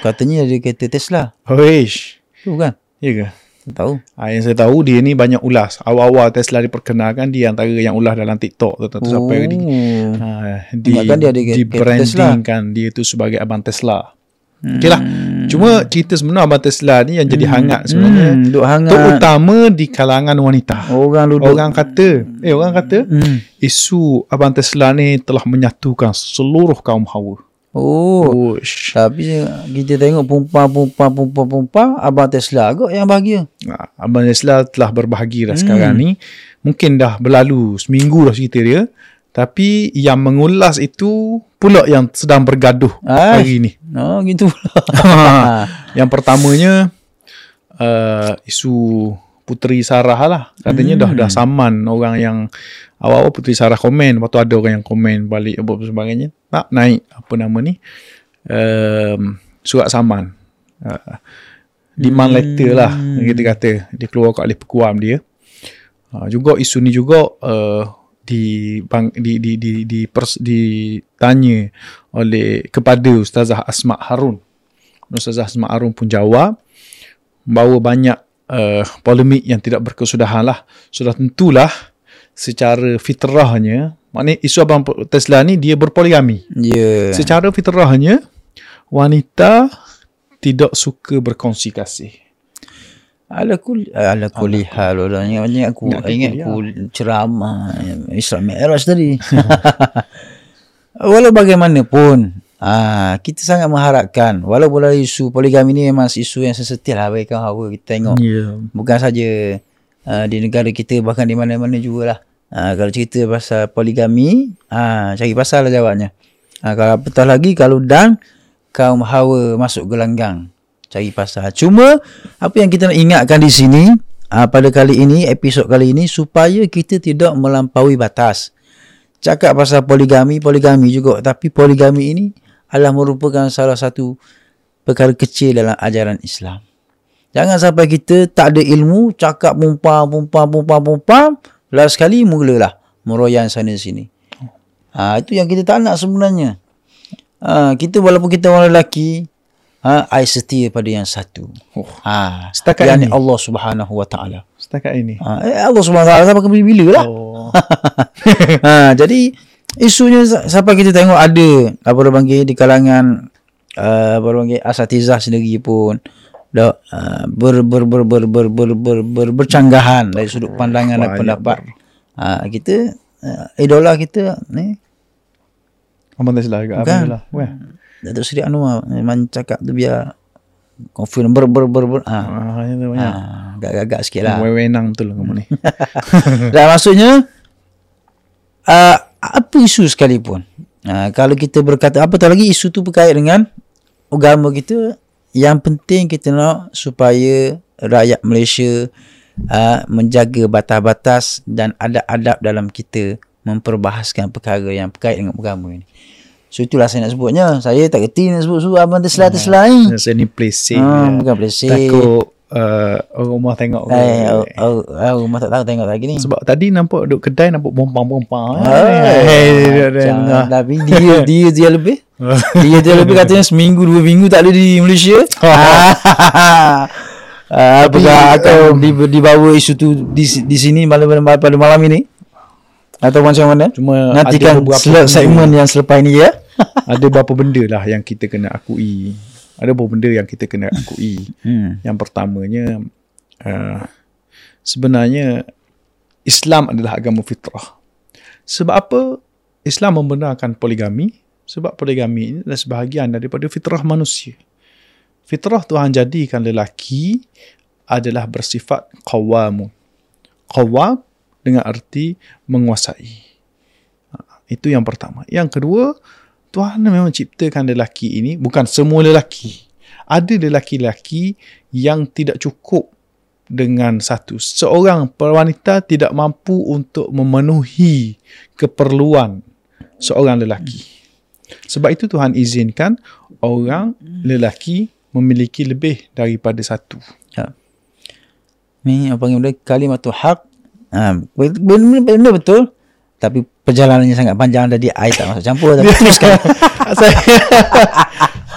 katanya dia kereta Tesla. Hoish. Tu kan? Ya ke? Tak tahu. Ha, yang saya tahu dia ni banyak ulas. Awal-awal Tesla diperkenalkan dia antara yang ulas dalam TikTok tu tu sampai di Oh. ha, di, dia ada di brandingkan dia tu sebagai abang Tesla. Hmm. Okeylah. Cuma cerita sebenar abang Tesla ni yang jadi hangat sebenarnya Hmm, duk hangat. terutama di kalangan wanita. Orang duduk. Orang kata, eh orang kata Hmm. isu abang Tesla ni telah menyatukan seluruh kaum Hawa. Oh. Ush. Tapi kita tengok perempuan-perempuan perempuan-perempuan abang Tesla agak yang bahagia. Ha, Abang Tesla telah berbahagi dah Hmm. sekarang ni. Mungkin dah berlalu seminggu dah cerita dia. Tapi yang mengulas itu pula yang sedang bergaduh Ah. hari ni. Oh, gitu pula. (laughs) yang pertamanya uh, isu Puteri Sarah lah. Katanya Hmm. dah dah saman orang yang awal-awal Puteri Sarah komen. Lepas tu ada orang yang komen balik apa sebagainya. Tak naik apa nama ni. Um, surat saman. Uh, demand letter lah Hmm. kita kata. Dia keluar kat oleh pekuam dia. Uh, juga isu ni juga uh, di bang, di di di di pers, ditanya oleh kepada Ustazah Asma Harun. Ustazah Asma Harun pun jawab bahawa banyak uh, polemik yang tidak berkesudahan lah. Sudah tentulah secara fitrahnya, maknanya isu abang Tesla ni dia berpoligami. Ya. Secara fitrahnya wanita tidak suka berkongsi kasih. Ala kul ala kulli hal orang ingat ingat aku Ingat aku ingat kuliah. aku ceramah Isra Mi'raj tadi. (laughs) (laughs) Walau bagaimanapun ah kita sangat mengharapkan walaupun dalam isu poligami ni memang isu yang sensitif lah bagi kaum hawa kita tengok Ya. bukan saja uh, di negara kita bahkan di mana-mana jugalah. Uh, kalau cerita pasal poligami, uh, cari pasal lah jawabnya. Uh, kalau apatah lagi kalau dan kaum hawa masuk gelanggang cari pasal. Cuma apa yang kita nak ingatkan di sini uh, pada kali ini episod kali ini supaya kita tidak melampaui batas. cakap pasal poligami, poligami juga. Tapi poligami ini adalah merupakan salah satu perkara kecil dalam ajaran Islam. Jangan sampai kita tak ada ilmu, cakap pumpam, pumpam, pumpam, pumpam. Last sekali mulalah meroyan sana sini. Ha, itu yang kita tak nak sebenarnya. Ha, kita walaupun kita orang lelaki, ha, I setia pada yang satu. Oh, Ha, Setakat yakni ini? Allah Subhanahu Wa Taala. setakat ini. Ha, eh, Allah Subhanahu Wa Taala sampai ke bila lah. Oh. (laughs) ha, jadi isunya sa- sampai kita tengok ada apa orang panggil di kalangan uh, apa orang panggil asatizah sendiri pun dah uh, ber, ber, ber, ber, ber, ber, ber, ber, bercanggahan dari sudut pandangan dan Banyak pendapat. Ha, kita uh, idola kita ni Abang tak silap juga. Bukan. Lah. Datuk Seri Anwar memang cakap tu biar confident ber ber ber, ber ha. Ah, itu ha banyak. gagak-gagak sikit lah. Wewenang betul lah kamu ni. Dan (laughs) maksudnya uh, apa isu sekalipun uh, kalau kita berkata apa tahu lagi isu tu berkait dengan agama kita yang penting kita nak supaya rakyat Malaysia uh, menjaga batas-batas dan adab-adab dalam kita memperbahaskan perkara yang berkait dengan agama ini. So itulah saya nak sebutnya. Saya tak kerti nak sebut suruh abang terselah-terselah ni. Saya ni play safe. Ha, je. bukan safe. Takut uh, orang rumah tengok. ke. Eh, oh, oh, oh, rumah tak tahu tengok lagi ni. Sebab tadi nampak duduk kedai nampak bompang-bompang. Ah, Jangan tapi dia dia (laughs) dia lebih. dia dia lebih katanya seminggu dua minggu tak ada di Malaysia. (laughs) Ah, apakah akan di, dibawa isu tu di di sini malam pada malam ini? Atau macam mana? Cuma Nantikan segmen yang selepas ini ya. (laughs) ada beberapa benda lah yang kita kena akui. Ada beberapa benda yang kita kena akui. Hmm. Yang pertamanya uh, sebenarnya Islam adalah agama fitrah. Sebab apa Islam membenarkan poligami? Sebab poligami ini adalah sebahagian daripada fitrah manusia. Fitrah Tuhan jadikan lelaki adalah bersifat qawamun. Qawam dengan arti menguasai. Ha, Itu yang pertama. Yang kedua, Tuhan memang ciptakan lelaki ini bukan semua lelaki. Ada lelaki-lelaki yang tidak cukup dengan satu. Seorang wanita tidak mampu untuk memenuhi keperluan seorang lelaki. Sebab itu Tuhan izinkan orang lelaki memiliki lebih daripada satu. Ni apa panggil dia kalimatul haq. Ha, benar, benar betul. Tapi perjalanannya sangat panjang jadi I tak masuk campur tapi (laughs) teruskan. Saya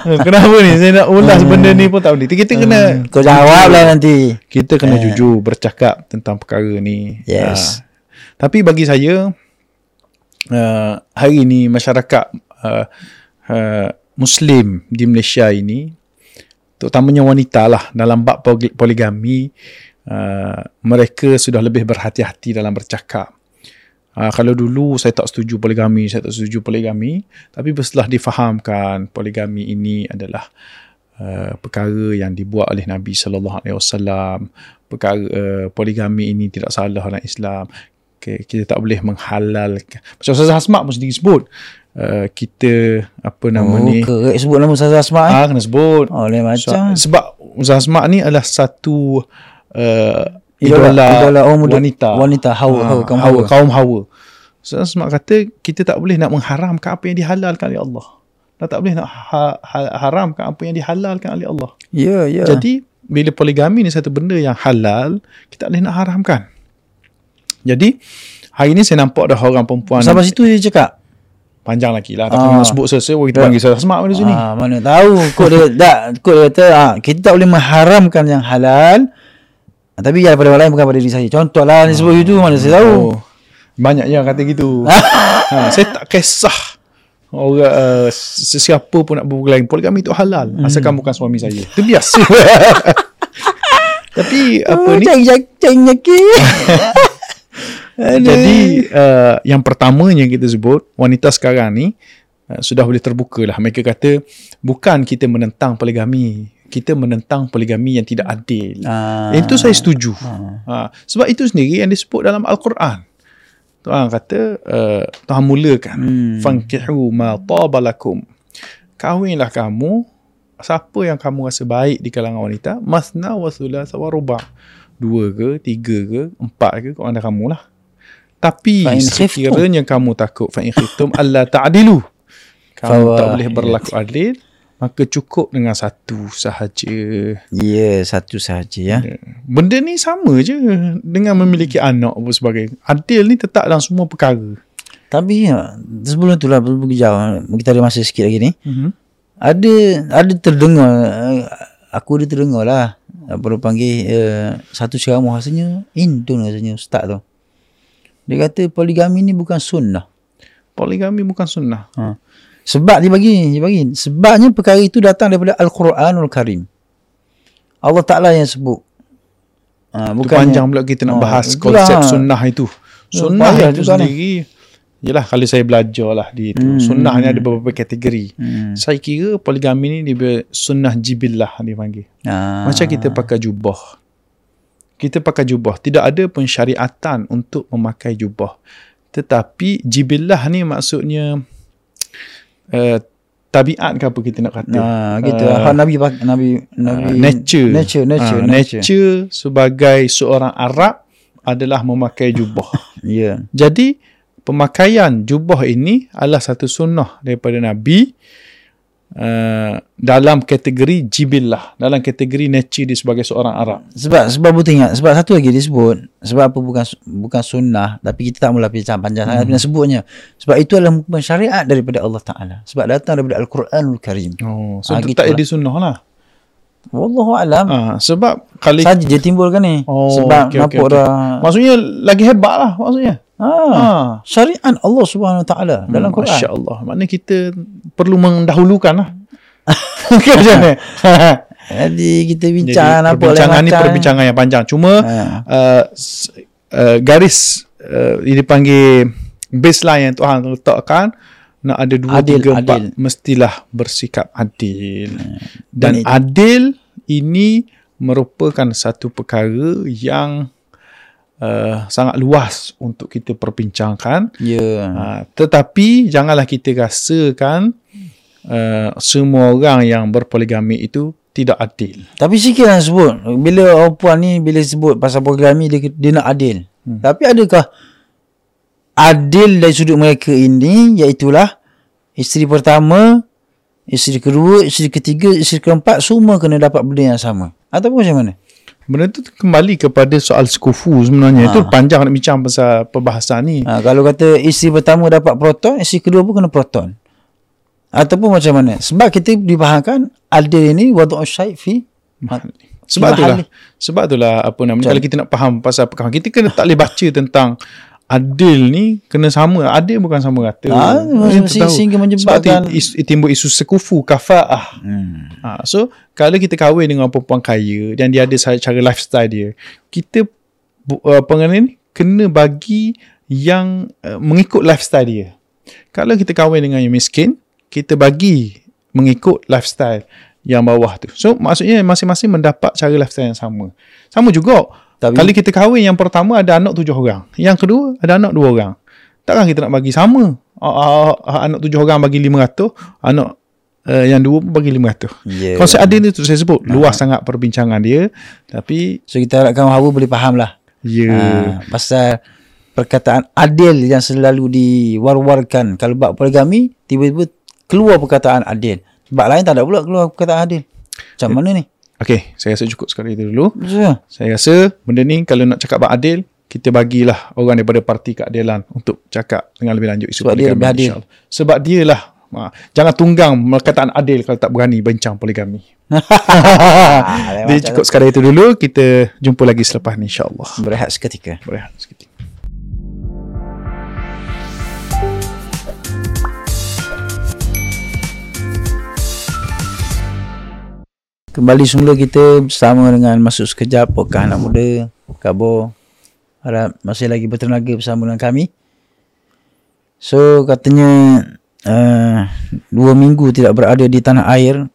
(laughs) Kenapa ni saya nak ulas benda ni pun tak boleh. Kita kena Kau jawablah nanti. kita kena jujur bercakap tentang perkara ni. Yes. Ah. tapi bagi saya uh, hari ini masyarakat uh, uh, Muslim di Malaysia ini terutamanya wanita lah dalam bab poli- poligami uh, mereka sudah lebih berhati-hati dalam bercakap. Uh, kalau dulu saya tak setuju poligami, saya tak setuju poligami, tapi setelah difahamkan poligami ini adalah uh, perkara yang dibuat oleh Nabi sallallahu alaihi wasallam, perkara uh, poligami ini tidak salah dalam Islam. Okay, kita tak boleh menghalalkan. Macam Ustaz Hasmak pun sendiri sebut uh, kita apa nama Oh, ni? kerek sebut nama Ustaz Asma eh. Ah kena sebut. Oh, lain macam. So, sebab Ustaz Asmak ni adalah satu uh, Idola- idola, idola orang muda- wanita. wanita, Hawa, Ah, Hawa, kaum Hawa. Hawa. Kaum Hawa. Ustaz Asmak kata kita tak boleh nak mengharamkan apa yang dihalalkan oleh Allah. Dan tak boleh nak ha- ha- haramkan apa yang dihalalkan oleh Allah. Ya, ya. Jadi bila poligami ni satu benda yang halal, kita tak boleh nak haramkan. Jadi hari ni saya nampak dah orang perempuan sampai situ dia cakap. panjang lagi lah. Tak Ah. nak sebut selesai pun kita panggil Ustaz Asmak pada sini. Ah, mana tahu kod dia tak kod dia kata ah, kita tak boleh mengharamkan yang halal. Ah, tapi ya pada orang lain bukan pada diri saya. Contohlah ni sebut itu mana saya tahu. Oh, banyak yang kata gitu. ha, (laughs) saya tak kisah orang uh, sesiapa pun nak berbual lain. Poligami itu halal. Hmm. Asalkan bukan suami saya. Itu biasa. (laughs) Tapi apa Oh, ni? cari nyakit. (laughs) Jadi uh, yang pertamanya kita sebut wanita sekarang ni uh, sudah boleh terbuka lah. Mereka kata bukan kita menentang poligami. Kita menentang poligami yang tidak adil. Ah. Yang itu saya setuju. Ha, sebab itu sendiri yang disebut dalam Al-Quran. Tuhan kata, uh, Tuhan mulakan. Hmm. Fankihu ma tabalakum. Kahwinlah kamu, siapa yang kamu rasa baik di kalangan wanita, masna wa thulatha wa ruba. Dua ke, tiga ke, empat ke, kau anda kamu lah. Tapi sekiranya kamu takut fa in khiftum (laughs) alla ta'dilu. Kamu tak boleh berlaku adil, maka cukup dengan satu sahaja. Ya, satu sahaja ya. Benda ni sama je dengan memiliki anak apa sebagainya. Adil ni tetap dalam semua perkara. Tapi ya, sebelum tu lah, sebelum pergi jauh, kita ada masa sikit lagi ni. Mm-hmm. Ada ada terdengar, aku ada terdengar lah. Apa dia panggil, uh, satu ceramah rasanya, Indon rasanya ustaz tu. Dia kata poligami ni bukan sunnah. Poligami bukan sunnah. Ha. Sebab dia bagi, dia bagi. Sebabnya perkara itu datang daripada Al-Quranul Karim. Allah Ta'ala yang sebut. Ha, Bukan panjang pula kita nak Oh, bahas itulah. konsep sunnah itu. Ya, Sunnah payah itu ni. sendiri. Yalah kalau saya belajar lah di itu. Hmm. Sunnah ni ada beberapa kategori. Hmm. Saya kira poligami ni dia sunnah jibillah dia panggil. Ha. Macam kita pakai jubah. Kita pakai jubah. Tidak ada pensyariatan untuk memakai jubah. Tetapi jibillah ni maksudnya uh, tabiat ke apa kita nak kata. Ha, gitu. Ah. Uh, Nabi Nabi Nabi Uh, nature. Nature, nature, Ah, nature. nature sebagai seorang Arab adalah memakai jubah. (laughs) Ya. Jadi pemakaian jubah ini adalah satu sunnah daripada Nabi uh, dalam kategori jibillah, dalam kategori nature dia sebagai seorang Arab. Sebab sebab betul ingat sebab satu lagi disebut sebab apa bukan bukan sunnah tapi kita tak mula bincang panjang sangat hmm. sebutnya sebab itu adalah hukuman syariat daripada Allah Taala sebab datang daripada Al-Quranul Karim. Oh, so Ah, ah, gitu tak lah. jadi sunnah lah. Wallahu alam. Ah, sebab kali Saja dia timbulkan ni. Oh, sebab okey, nampak okey, okey. dah maksudnya lagi hebat lah maksudnya. Ha, Ah. syariat Allah Subhanahu Wa Taala dalam Hmm, Quran. Masya Allah. Maknanya kita perlu mendahulukan lah. (laughs) okay, macam mana? (laughs) Jadi kita Jadi bincang apa perbincangan ni perbincangan yang panjang. Cuma Ha. uh, uh, garis uh, ini dipanggil baseline yang Tuhan letakkan nak ada dua Adil, tiga adil. empat mestilah bersikap adil. Dan Dan it- adil ini merupakan satu perkara yang uh, sangat luas untuk kita perbincangkan. Ya. Uh, tetapi janganlah kita rasakan uh, semua orang yang berpoligami itu tidak adil. Tapi sikit yang sebut bila orang puan ni bila sebut pasal poligami dia dia nak adil. Hmm. Tapi adakah adil dari sudut mereka ini iaitulah isteri pertama, isteri kedua, isteri ketiga, isteri keempat semua kena dapat benda yang sama. Ataupun macam mana? Benda tu kembali kepada soal sekufu sebenarnya. Itu panjang nak bincang pasal perbahasan ni. Ha, kalau kata isteri pertama dapat proton, isteri kedua pun kena proton. Ataupun macam mana? Sebab kita difahamkan adil ini wadu'u syai' fi Sebab itulah. Sebab itulah apa namanya kalau kita nak faham pasal perkara kita kena tak boleh baca tentang adil ni kena sama. Adil bukan sama rata. Ah, se- tahu. sehingga Sebab menyebabkan- is, timbul isu sekufu kafaah. Hmm. Ha, so kalau kita kahwin dengan perempuan kaya dan dia ada cara lifestyle dia, kita uh, apa ni kena bagi yang uh, mengikut lifestyle dia. Kalau kita kahwin dengan yang miskin, kita bagi mengikut lifestyle yang bawah tu. So maksudnya masing-masing mendapat cara lifestyle yang sama. Sama juga. Tapi- Kalau kita kahwin yang pertama ada anak tujuh orang. Yang kedua ada anak dua orang. Takkan kita nak bagi sama. Uh, uh, anak tujuh orang bagi lima ratus, anak uh, yang dua pun bagi lima ratus. Yeah. Konsep adil itu saya sebut luas sangat perbincangan dia tapi So kita harapkan Hawa boleh faham lah. ya Ha, pasal perkataan adil yang selalu diwar-warkan. Kalau bab poligami, tiba-tiba keluar perkataan adil. Sebab lain tak ada pula keluar perkataan adil. Macam mana ni? Okey saya rasa cukup sekali itu dulu. Betul. saya rasa benda ni kalau nak cakap bab adil kita bagilah orang daripada parti keadilan untuk cakap dengan lebih lanjut isu Sebab dia poligami, lebih adil. sebab dia lah ha, jangan tunggang perkataan adil kalau tak berani bincang poligami. (laughs) Jadi cukup sekali itu dulu. Kita jumpa lagi selepas ni insyaAllah. Berehat seketika. berehat seketika Kembali semula kita bersama dengan Masuk Sekejap Podcast Anak Muda Khabar. Harap masih lagi bertenaga bersama dengan kami. So katanya uh, Dua minggu tidak berada di tanah air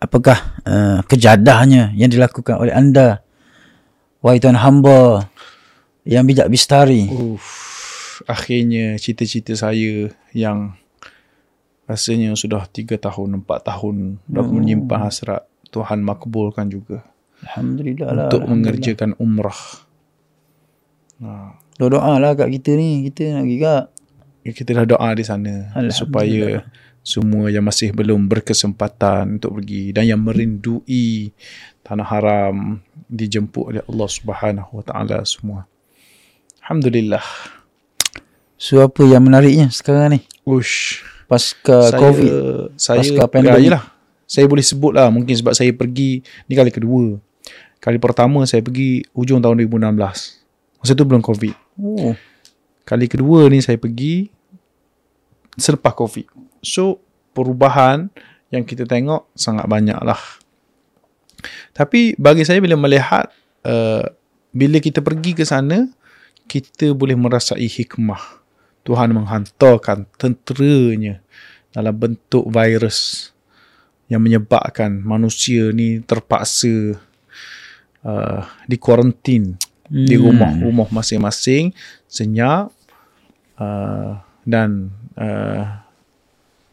Apakah uh, kejadahnya yang dilakukan oleh anda Wahai Tuan hamba Yang bijak bistari Uff, akhirnya cita-cita saya yang rasanya sudah 3 tahun, 4 tahun dah Hmm. menyimpan hasrat Tuhan makbulkan juga Alhamdulillah lah untuk mengerjakan umrah. Ha. Doa-doa lah kat kita ni. Kita nak pergi kak. Kita dah doa di sana supaya semua yang masih belum berkesempatan untuk pergi dan yang merindui tanah haram dijemput oleh Allah Subhanahu Wa Taala semua. Alhamdulillah. So apa yang menariknya sekarang ni? Ush. Pasca saya, COVID. Saya Pasca pandemik. lah. Saya boleh sebut lah mungkin sebab saya pergi ni kali kedua. Kali pertama saya pergi hujung tahun 2016. Masa tu belum COVID. Oh. Kali kedua ni saya pergi selepas COVID. So, perubahan yang kita tengok sangat banyak lah. Tapi bagi saya bila melihat uh, bila kita pergi ke sana, kita boleh merasai hikmah. Tuhan menghantarkan tenteranya dalam bentuk virus yang menyebabkan manusia ni terpaksa uh, di kuarantin di Hmm. rumah-rumah masing-masing senyap uh, dan uh,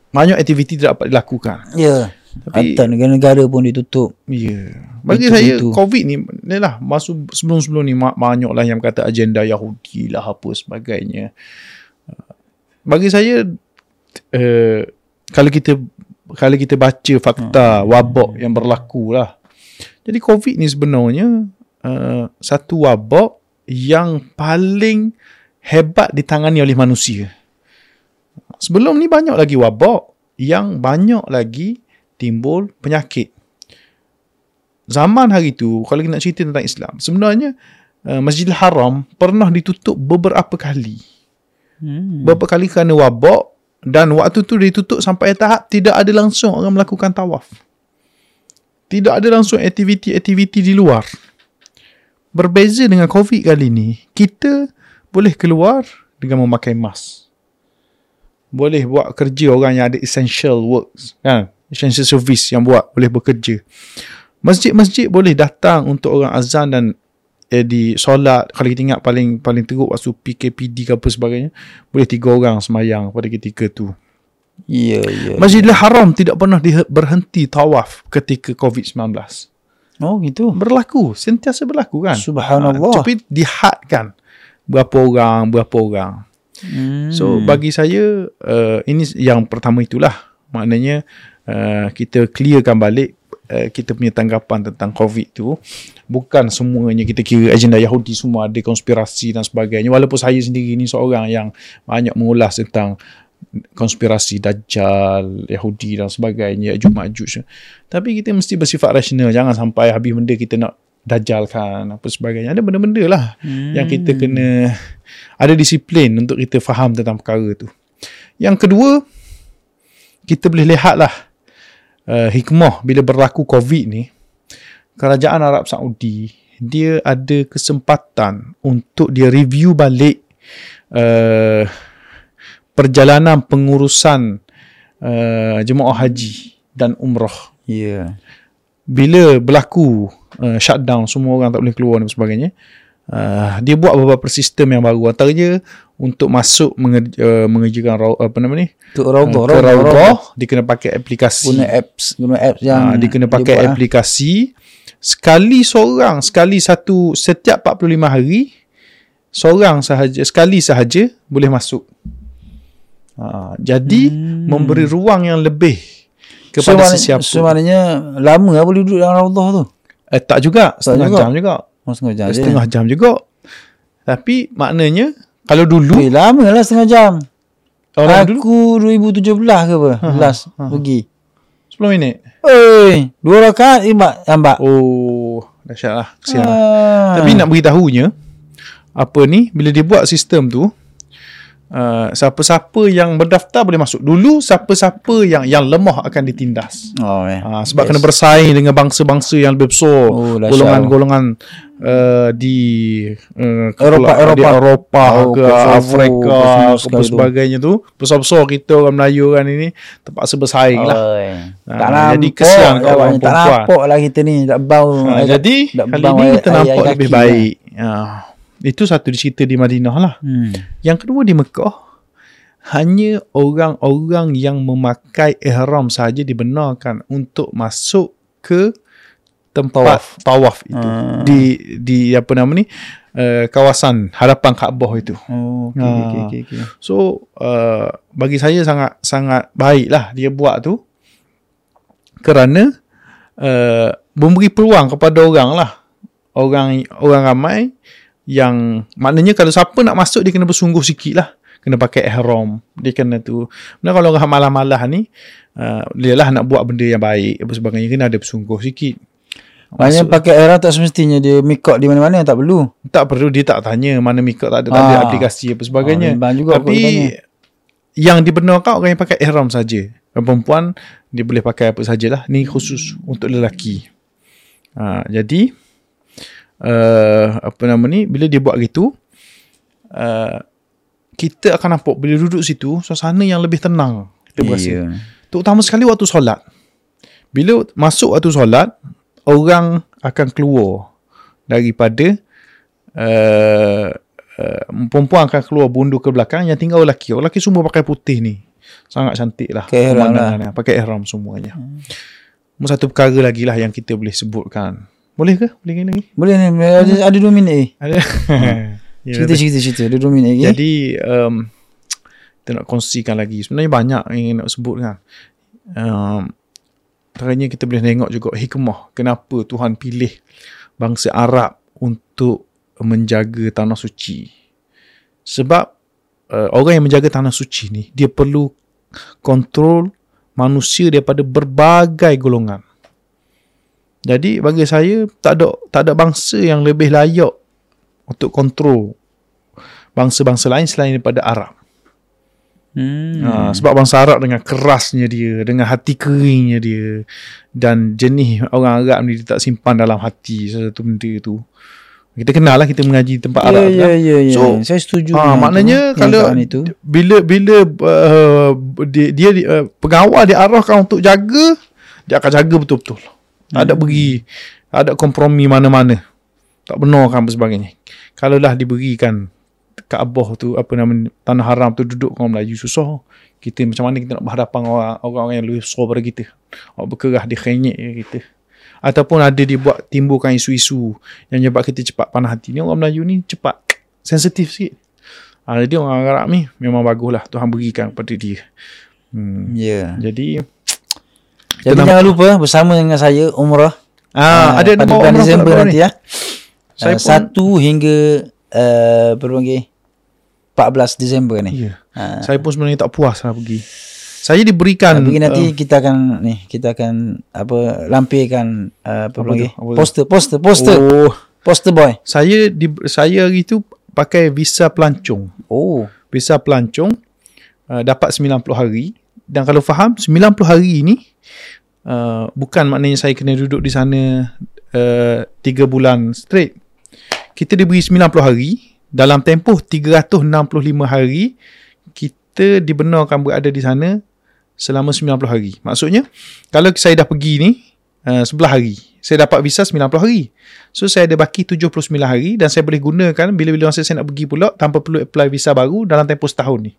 banyak aktiviti tidak dapat dilakukan. Ya. Tapi- Hantar negara-negara pun ditutup. Ya. Yeah. Bagi Itu- saya itu. COVID ni ni lah masuk sebelum-sebelum ni banyak lah yang kata agenda Yahudi lah apa sebagainya. Uh, Bagi saya uh, kalau kita kalau kita baca fakta wabak yang berlaku lah. Jadi COVID ni sebenarnya uh, satu wabak yang paling hebat ditangani oleh manusia. Sebelum ni banyak lagi wabak yang banyak lagi timbul penyakit. Zaman hari tu, kalau kita nak cerita tentang Islam, sebenarnya uh, Masjidil Haram pernah ditutup beberapa kali. Hmm. Beberapa kali kerana wabak dan waktu tu ditutup sampai tahap tidak ada langsung orang melakukan tawaf. Tidak ada langsung aktiviti-aktiviti di luar. Berbeza dengan COVID kali ni, kita boleh keluar dengan memakai mask. Boleh buat kerja orang yang ada essential works, kan? Essential service yang buat boleh bekerja. Masjid-masjid boleh datang untuk orang azan dan eh, di solat kalau kita ingat paling paling teruk waktu PKPD ke apa sebagainya boleh tiga orang semayang pada ketika tu Ya, ya. Masjidil Haram tidak pernah di- berhenti tawaf ketika COVID-19 Oh, gitu. berlaku sentiasa berlaku kan Subhanallah. Ah, tapi dihadkan berapa orang berapa orang Hmm. So bagi saya uh, ini yang pertama itulah maknanya uh, kita clearkan balik uh, kita punya tanggapan tentang COVID tu bukan semuanya kita kira agenda Yahudi semua ada konspirasi dan sebagainya walaupun saya sendiri ni seorang yang banyak mengulas tentang konspirasi Dajjal, Yahudi dan sebagainya, Ya'juj Ma'juj. Tapi kita mesti bersifat rasional. Jangan sampai habis benda kita nak dajjalkan apa sebagainya. Ada benda-benda lah hmm. yang kita kena ada disiplin untuk kita faham tentang perkara tu. Yang kedua, kita boleh lihat lah uh, hikmah bila berlaku COVID ni, kerajaan Arab Saudi dia ada kesempatan untuk dia review balik uh, perjalanan pengurusan uh, jemaah haji dan umrah Ya. bila berlaku uh, shutdown semua orang tak boleh keluar dan sebagainya uh, dia buat beberapa sistem yang baru antaranya untuk masuk menge, uh, mengerjakan raw, apa nama ni Untuk uh, Raudah. ke Raudah dia kena pakai aplikasi Guna apps. Guna apps yang Ah, dia kena pakai buat, ah. aplikasi sekali seorang sekali satu setiap 45 hari seorang sahaja sekali sahaja boleh masuk ha, jadi Hmm. memberi ruang yang lebih So, kepada maknanya, sesiapa so maknanya lama lah boleh duduk dalam Raudah tu. eh, tak juga setengah juga. jam juga Oh, setengah jam je. setengah jam juga tapi maknanya kalau dulu Eh, lama lah setengah jam. orang dulu Aku 2017 ke apa? Last pergi. 10 minit Eh, dua rakaat imbak lambat. oh dahsyat lah kesian lah Ah. Tapi nak beritahunya apa ni bila dia buat sistem tu uh, siapa-siapa yang berdaftar boleh masuk. Dulu siapa-siapa yang yang lemah akan ditindas. Oh, eh. Uh, sebab yes. kena bersaing dengan bangsa-bangsa yang lebih besar. Oh, golongan-golongan uh, di uh, Eropah, di Eropah. Eropah Oh, ke Kosovo, Afrika ke apa sebagainya tu. Besar-besar kita orang Melayu kan ini terpaksa bersaing lah. Oi. Ah, Tak nampak. jadi kesian kat orang Tak nampak lah kita ni. Tak bau. Ha, jadi tak kali ni kita nampak lebih kaki baik. Ha, itu satu cerita di Madinah lah. Hmm. Yang kedua di Mekah, hanya orang-orang yang memakai ihram saja dibenarkan untuk masuk ke tempat tawaf, tawaf itu. Hmm. Di di apa nama ni? uh, kawasan hadapan Kaabah itu. Oh, okey Ah. okey okey okey. So uh, bagi saya sangat sangat baik lah dia buat tu kerana uh, memberi peluang kepada orang lah orang orang ramai yang maknanya kalau siapa nak masuk dia kena bersungguh sikit lah kena pakai ihram dia kena tu. Sebenarnya kalau orang malah-malah ni uh, dia lah nak buat benda yang baik apa sebagainya kena ada bersungguh sikit. Maknanya pakai era tak semestinya dia mikot di mana-mana tak perlu. tak perlu dia tak tanya mana mikot tak ada, tak ada Ah. aplikasi apa sebagainya. Ah, bimbang juga tapi yang dibenarkan orang yang pakai ihram saja. Dan perempuan dia boleh pakai apa sajalah. Ni khusus untuk lelaki. Ha, jadi uh, apa nama ni bila dia buat gitu uh, kita akan nampak bila duduk situ suasana yang lebih tenang. Kita berasa. Iya. terutama sekali waktu solat. Bila masuk waktu solat orang akan keluar daripada uh, uh, perempuan akan keluar bundur ke belakang yang tinggal lelaki. Orang lelaki semua pakai putih ni. Sangat cantik lah. Pakai ihram pakai ihram semuanya. Hmm. satu perkara lagi lah yang kita boleh sebutkan boleh ke boleh ke lagi Boleh ni ada, ada dua minit eh. ada (laughs) Cerita cerita cerita ada dua minit lagi. eh. Jadi um, kita nak kongsikan lagi. Sebenarnya banyak yang nak sebut kan. Um, antaranya kita boleh tengok juga hikmah kenapa Tuhan pilih bangsa Arab untuk menjaga tanah suci. Sebab uh, orang yang menjaga tanah suci ni dia perlu kontrol manusia daripada berbagai golongan. Jadi bagi saya tak ada tak ada bangsa yang lebih layak untuk kontrol bangsa-bangsa lain selain daripada Arab. Hmm. Ha, sebab bangsa Arab dengan kerasnya dia, dengan hati keringnya dia dan jenis orang Arab ni dia tak simpan dalam hati sesuatu benda tu. Kita kenal lah kita mengaji tempat Ya Arab ya kan. ya ya. So, Saya setuju. Dengan maknanya tu, kalau itu. bila bila uh, dia, dia uh, pengawal diarahkan untuk jaga, dia akan jaga betul-betul. Tak ada beri, tak ada kompromi mana-mana. Tak benar kan apa sebagainya. Kalau lah diberikan Kaabah tu apa nama tanah haram tu duduk orang Melayu susah. Kita macam mana kita nak berhadapan orang orang yang lebih besar daripada kita. Orang berkerah dia je kita. Ataupun ada dia buat timbulkan isu-isu yang menyebab kita cepat panah hati ni orang Melayu ni cepat sensitif sikit. Ha, jadi orang Arab ni memang bagus lah Tuhan berikan kepada dia. Hmm. Ya. Jadi Jadi jangan lupa bersama dengan saya umrah. ah, ada pada bulan Disember nanti ya. Saya Saya pun- 1 hingga uh, berapa panggil 14 Disember ni. Ya. Ha. Saya pun sebenarnya tak puas lah pergi. Saya diberikan Pergi nanti uh, kita akan ni kita akan apa lampirkan uh, apa, Apa panggil poster poster poster oh, poster boy. saya di, saya hari tu pakai visa pelancong. Oh. Visa pelancong uh, dapat 90 hari dan kalau faham 90 hari ni uh, bukan maknanya saya kena duduk di sana uh, 3 bulan straight. Kita diberi 90 hari dalam tempoh 365 hari kita dibenarkan berada di sana selama 90 hari. Maksudnya kalau saya dah pergi ni uh, 11 hari, saya dapat visa 90 hari. So saya ada baki 79 hari dan saya boleh gunakan bila-bila masa saya nak pergi pula tanpa perlu apply visa baru dalam tempoh setahun ni.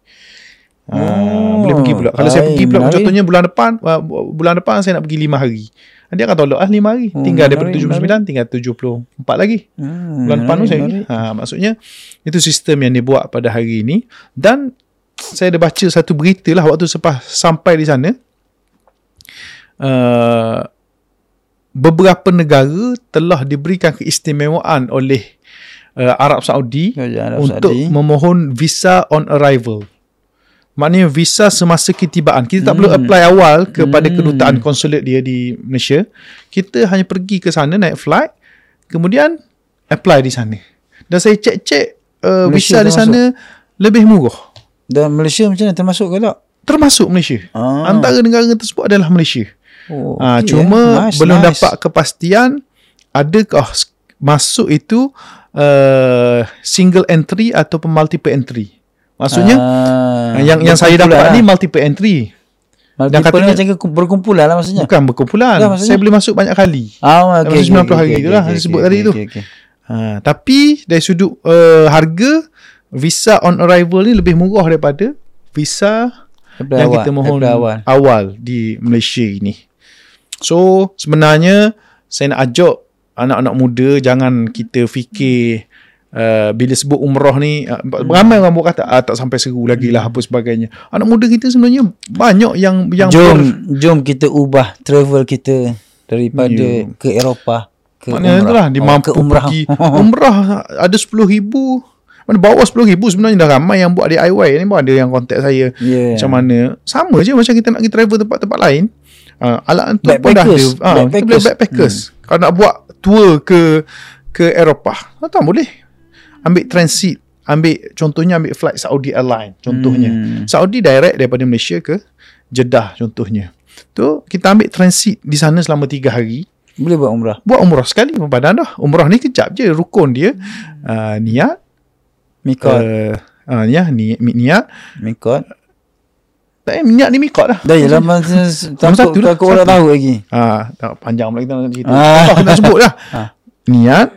Oh, Oh, boleh pergi pula. Kalau saya baik, pergi pula menarik. contohnya bulan depan uh, bulan depan saya nak pergi 5 hari. Dia akan tolak lah 5 hari. Oh, tinggal daripada menarik, 79 tinggal 74 lagi. Hmm, Bulan depan tu menarik, saya menarik. ha, maksudnya itu sistem yang dia buat pada hari ini dan saya ada baca satu berita lah waktu sepas sampai di sana uh, beberapa negara telah diberikan keistimewaan oleh uh, Arab Saudi Kerajaan Arab untuk Saudi. memohon visa on arrival. Maknanya visa semasa ketibaan. Kita tak Hmm. perlu apply awal kepada Hmm. kedutaan konsulat dia di Malaysia. Kita hanya pergi ke sana naik flight, kemudian apply di sana. Dan saya cek-cek uh, Malaysia visa di termasuk? sana lebih murah. Dan Malaysia macam mana termasuk ke tak? Termasuk Malaysia. Ah. Antara negara tersebut adalah Malaysia. Oh, Ah, cuma eh. Nice, belum nice. dapat kepastian adakah masuk itu uh, single entry atau multiple entry. Maksudnya Ah, yang yang saya dapat lah. ni multiple entry. Multiple katanya- macam ke- berkumpulan lah maksudnya. Bukan berkumpulan. Maksudnya? saya boleh masuk banyak kali. Ah, Dalam 90 hari tu lah, saya sebut tadi tu. Okay, okay. Ha, tapi dari sudut uh, harga visa on arrival ni lebih murah daripada visa Daripada yang awal, kita mohon awal. awal di Malaysia ini. So sebenarnya saya nak ajak anak-anak muda jangan kita fikir Uh, bila sebut umrah ni uh, ramai orang buat kata ah, tak sampai seru lagi lah apa sebagainya anak muda kita sebenarnya banyak yang yang jom ber- jom kita ubah travel kita daripada Ya. ke Eropah ke Maknanya itulah dia Oh, mampu ke umrah. pergi umrah ada 10 ribu mana bawah 10 ribu sebenarnya dah ramai yang buat DIY ni pun ada yang contact saya Yeah. macam mana sama je macam kita nak pergi travel tempat-tempat lain uh, alat tu pun dah ada uh, kita boleh Backpackers. backpackers hmm. kalau nak buat tour ke ke Eropah tak boleh ambil transit ambil contohnya ambil flight Saudi Airline contohnya. Hmm. Saudi direct daripada Malaysia ke Jeddah contohnya. Tu kita ambil transit di sana selama 3 hari. Boleh buat umrah? Buat umrah sekali badan dah. Umrah ni kejap je rukun dia. Uh, niat. Mikot. Uh, uh, ya ni mi- niat. Mikot. Tak eh, niat ni mikot dah. Dah yelah masa Nombor satu takut takut orang tahu lagi. Ah tak panjang pula kita nak cerita. Ah. ah. nak sebut dah. Ah. niat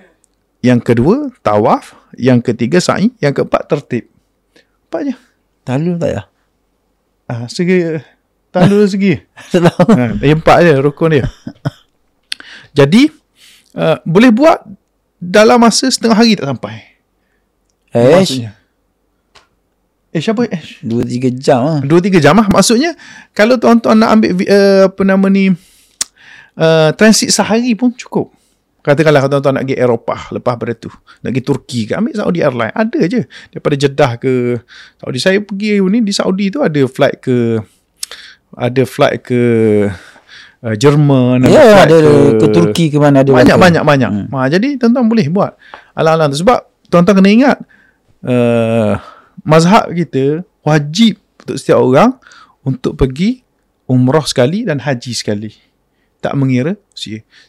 yang kedua tawaf. Yang ketiga sa'i. Yang keempat tertib. Empat je. Tahu tak ya? Ah, segi dulu segi. (laughs) Ha, yang empat je rukun dia. Jadi uh, boleh buat dalam masa setengah hari tak sampai? Eh maksudnya. Eh siapa eh dua tiga jam lah Dua tiga jam lah Maksudnya Kalau tuan-tuan nak ambil uh, Apa nama ni uh, Transit sehari pun cukup Katakanlah kalau tuan-tuan nak pergi Eropah Lepas pada tu Nak pergi Turki ke Ambil Saudi Airline Ada je Daripada Jeddah ke Saudi Saya pergi ni Di Saudi tu ada flight ke Ada flight ke uh, Jerman ya flight ada ke Turki ke mana ada banyak banyak banyak. Hmm. Ha, jadi tuan-tuan boleh buat alang-alang tu sebab tuan-tuan kena ingat uh, mazhab kita wajib untuk setiap orang untuk pergi umrah sekali dan haji sekali. Tak mengira.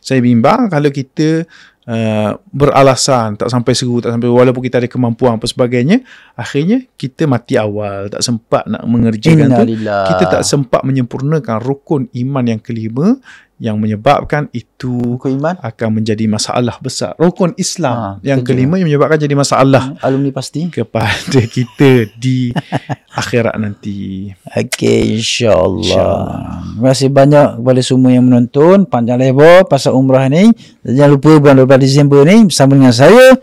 Saya bimbang kalau kita uh, beralasan tak sampai seru tak sampai walaupun kita ada kemampuan apa sebagainya akhirnya kita mati awal. Tak sempat nak mengerjakan tu. Kita tak sempat menyempurnakan rukun iman yang kelima yang menyebabkan itu Rukun iman akan menjadi masalah besar. Rukun Islam Ha, yang setuju. kelima yang menyebabkan jadi masalah alumni pasti kepada (laughs) kita di akhirat nanti. Okey, insyaAllah. InsyaAllah. Terima kasih banyak kepada semua yang menonton. Panjang lebar pasal umrah ni. Jangan lupa bulan 12 Disember ni bersama dengan saya,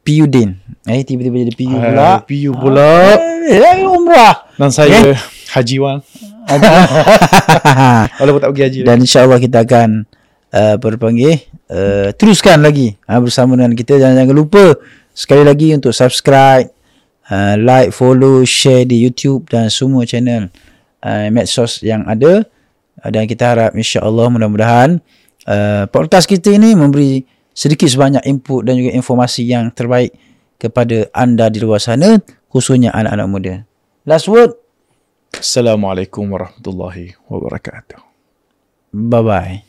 Piudin. Eh, tiba-tiba jadi pula. Ah, PU pula Eh, lagi umrah. dan saya Haji Wan. (laughs) Walaupun tak pergi haji. Dan insyaAllah kita akan uh, berpanggil uh, teruskan lagi uh, bersama dengan kita. Dan jangan lupa sekali lagi untuk subscribe, uh, like, follow, share di YouTube dan semua channel uh, medsos yang ada. Uh, dan kita harap insyaAllah mudah-mudahan uh, podcast kita ini memberi sedikit sebanyak input dan juga informasi yang terbaik kepada anda di luar sana khususnya anak-anak muda. Last word. Assalamualaikum warahmatullahi wabarakatuh. Bye-bye.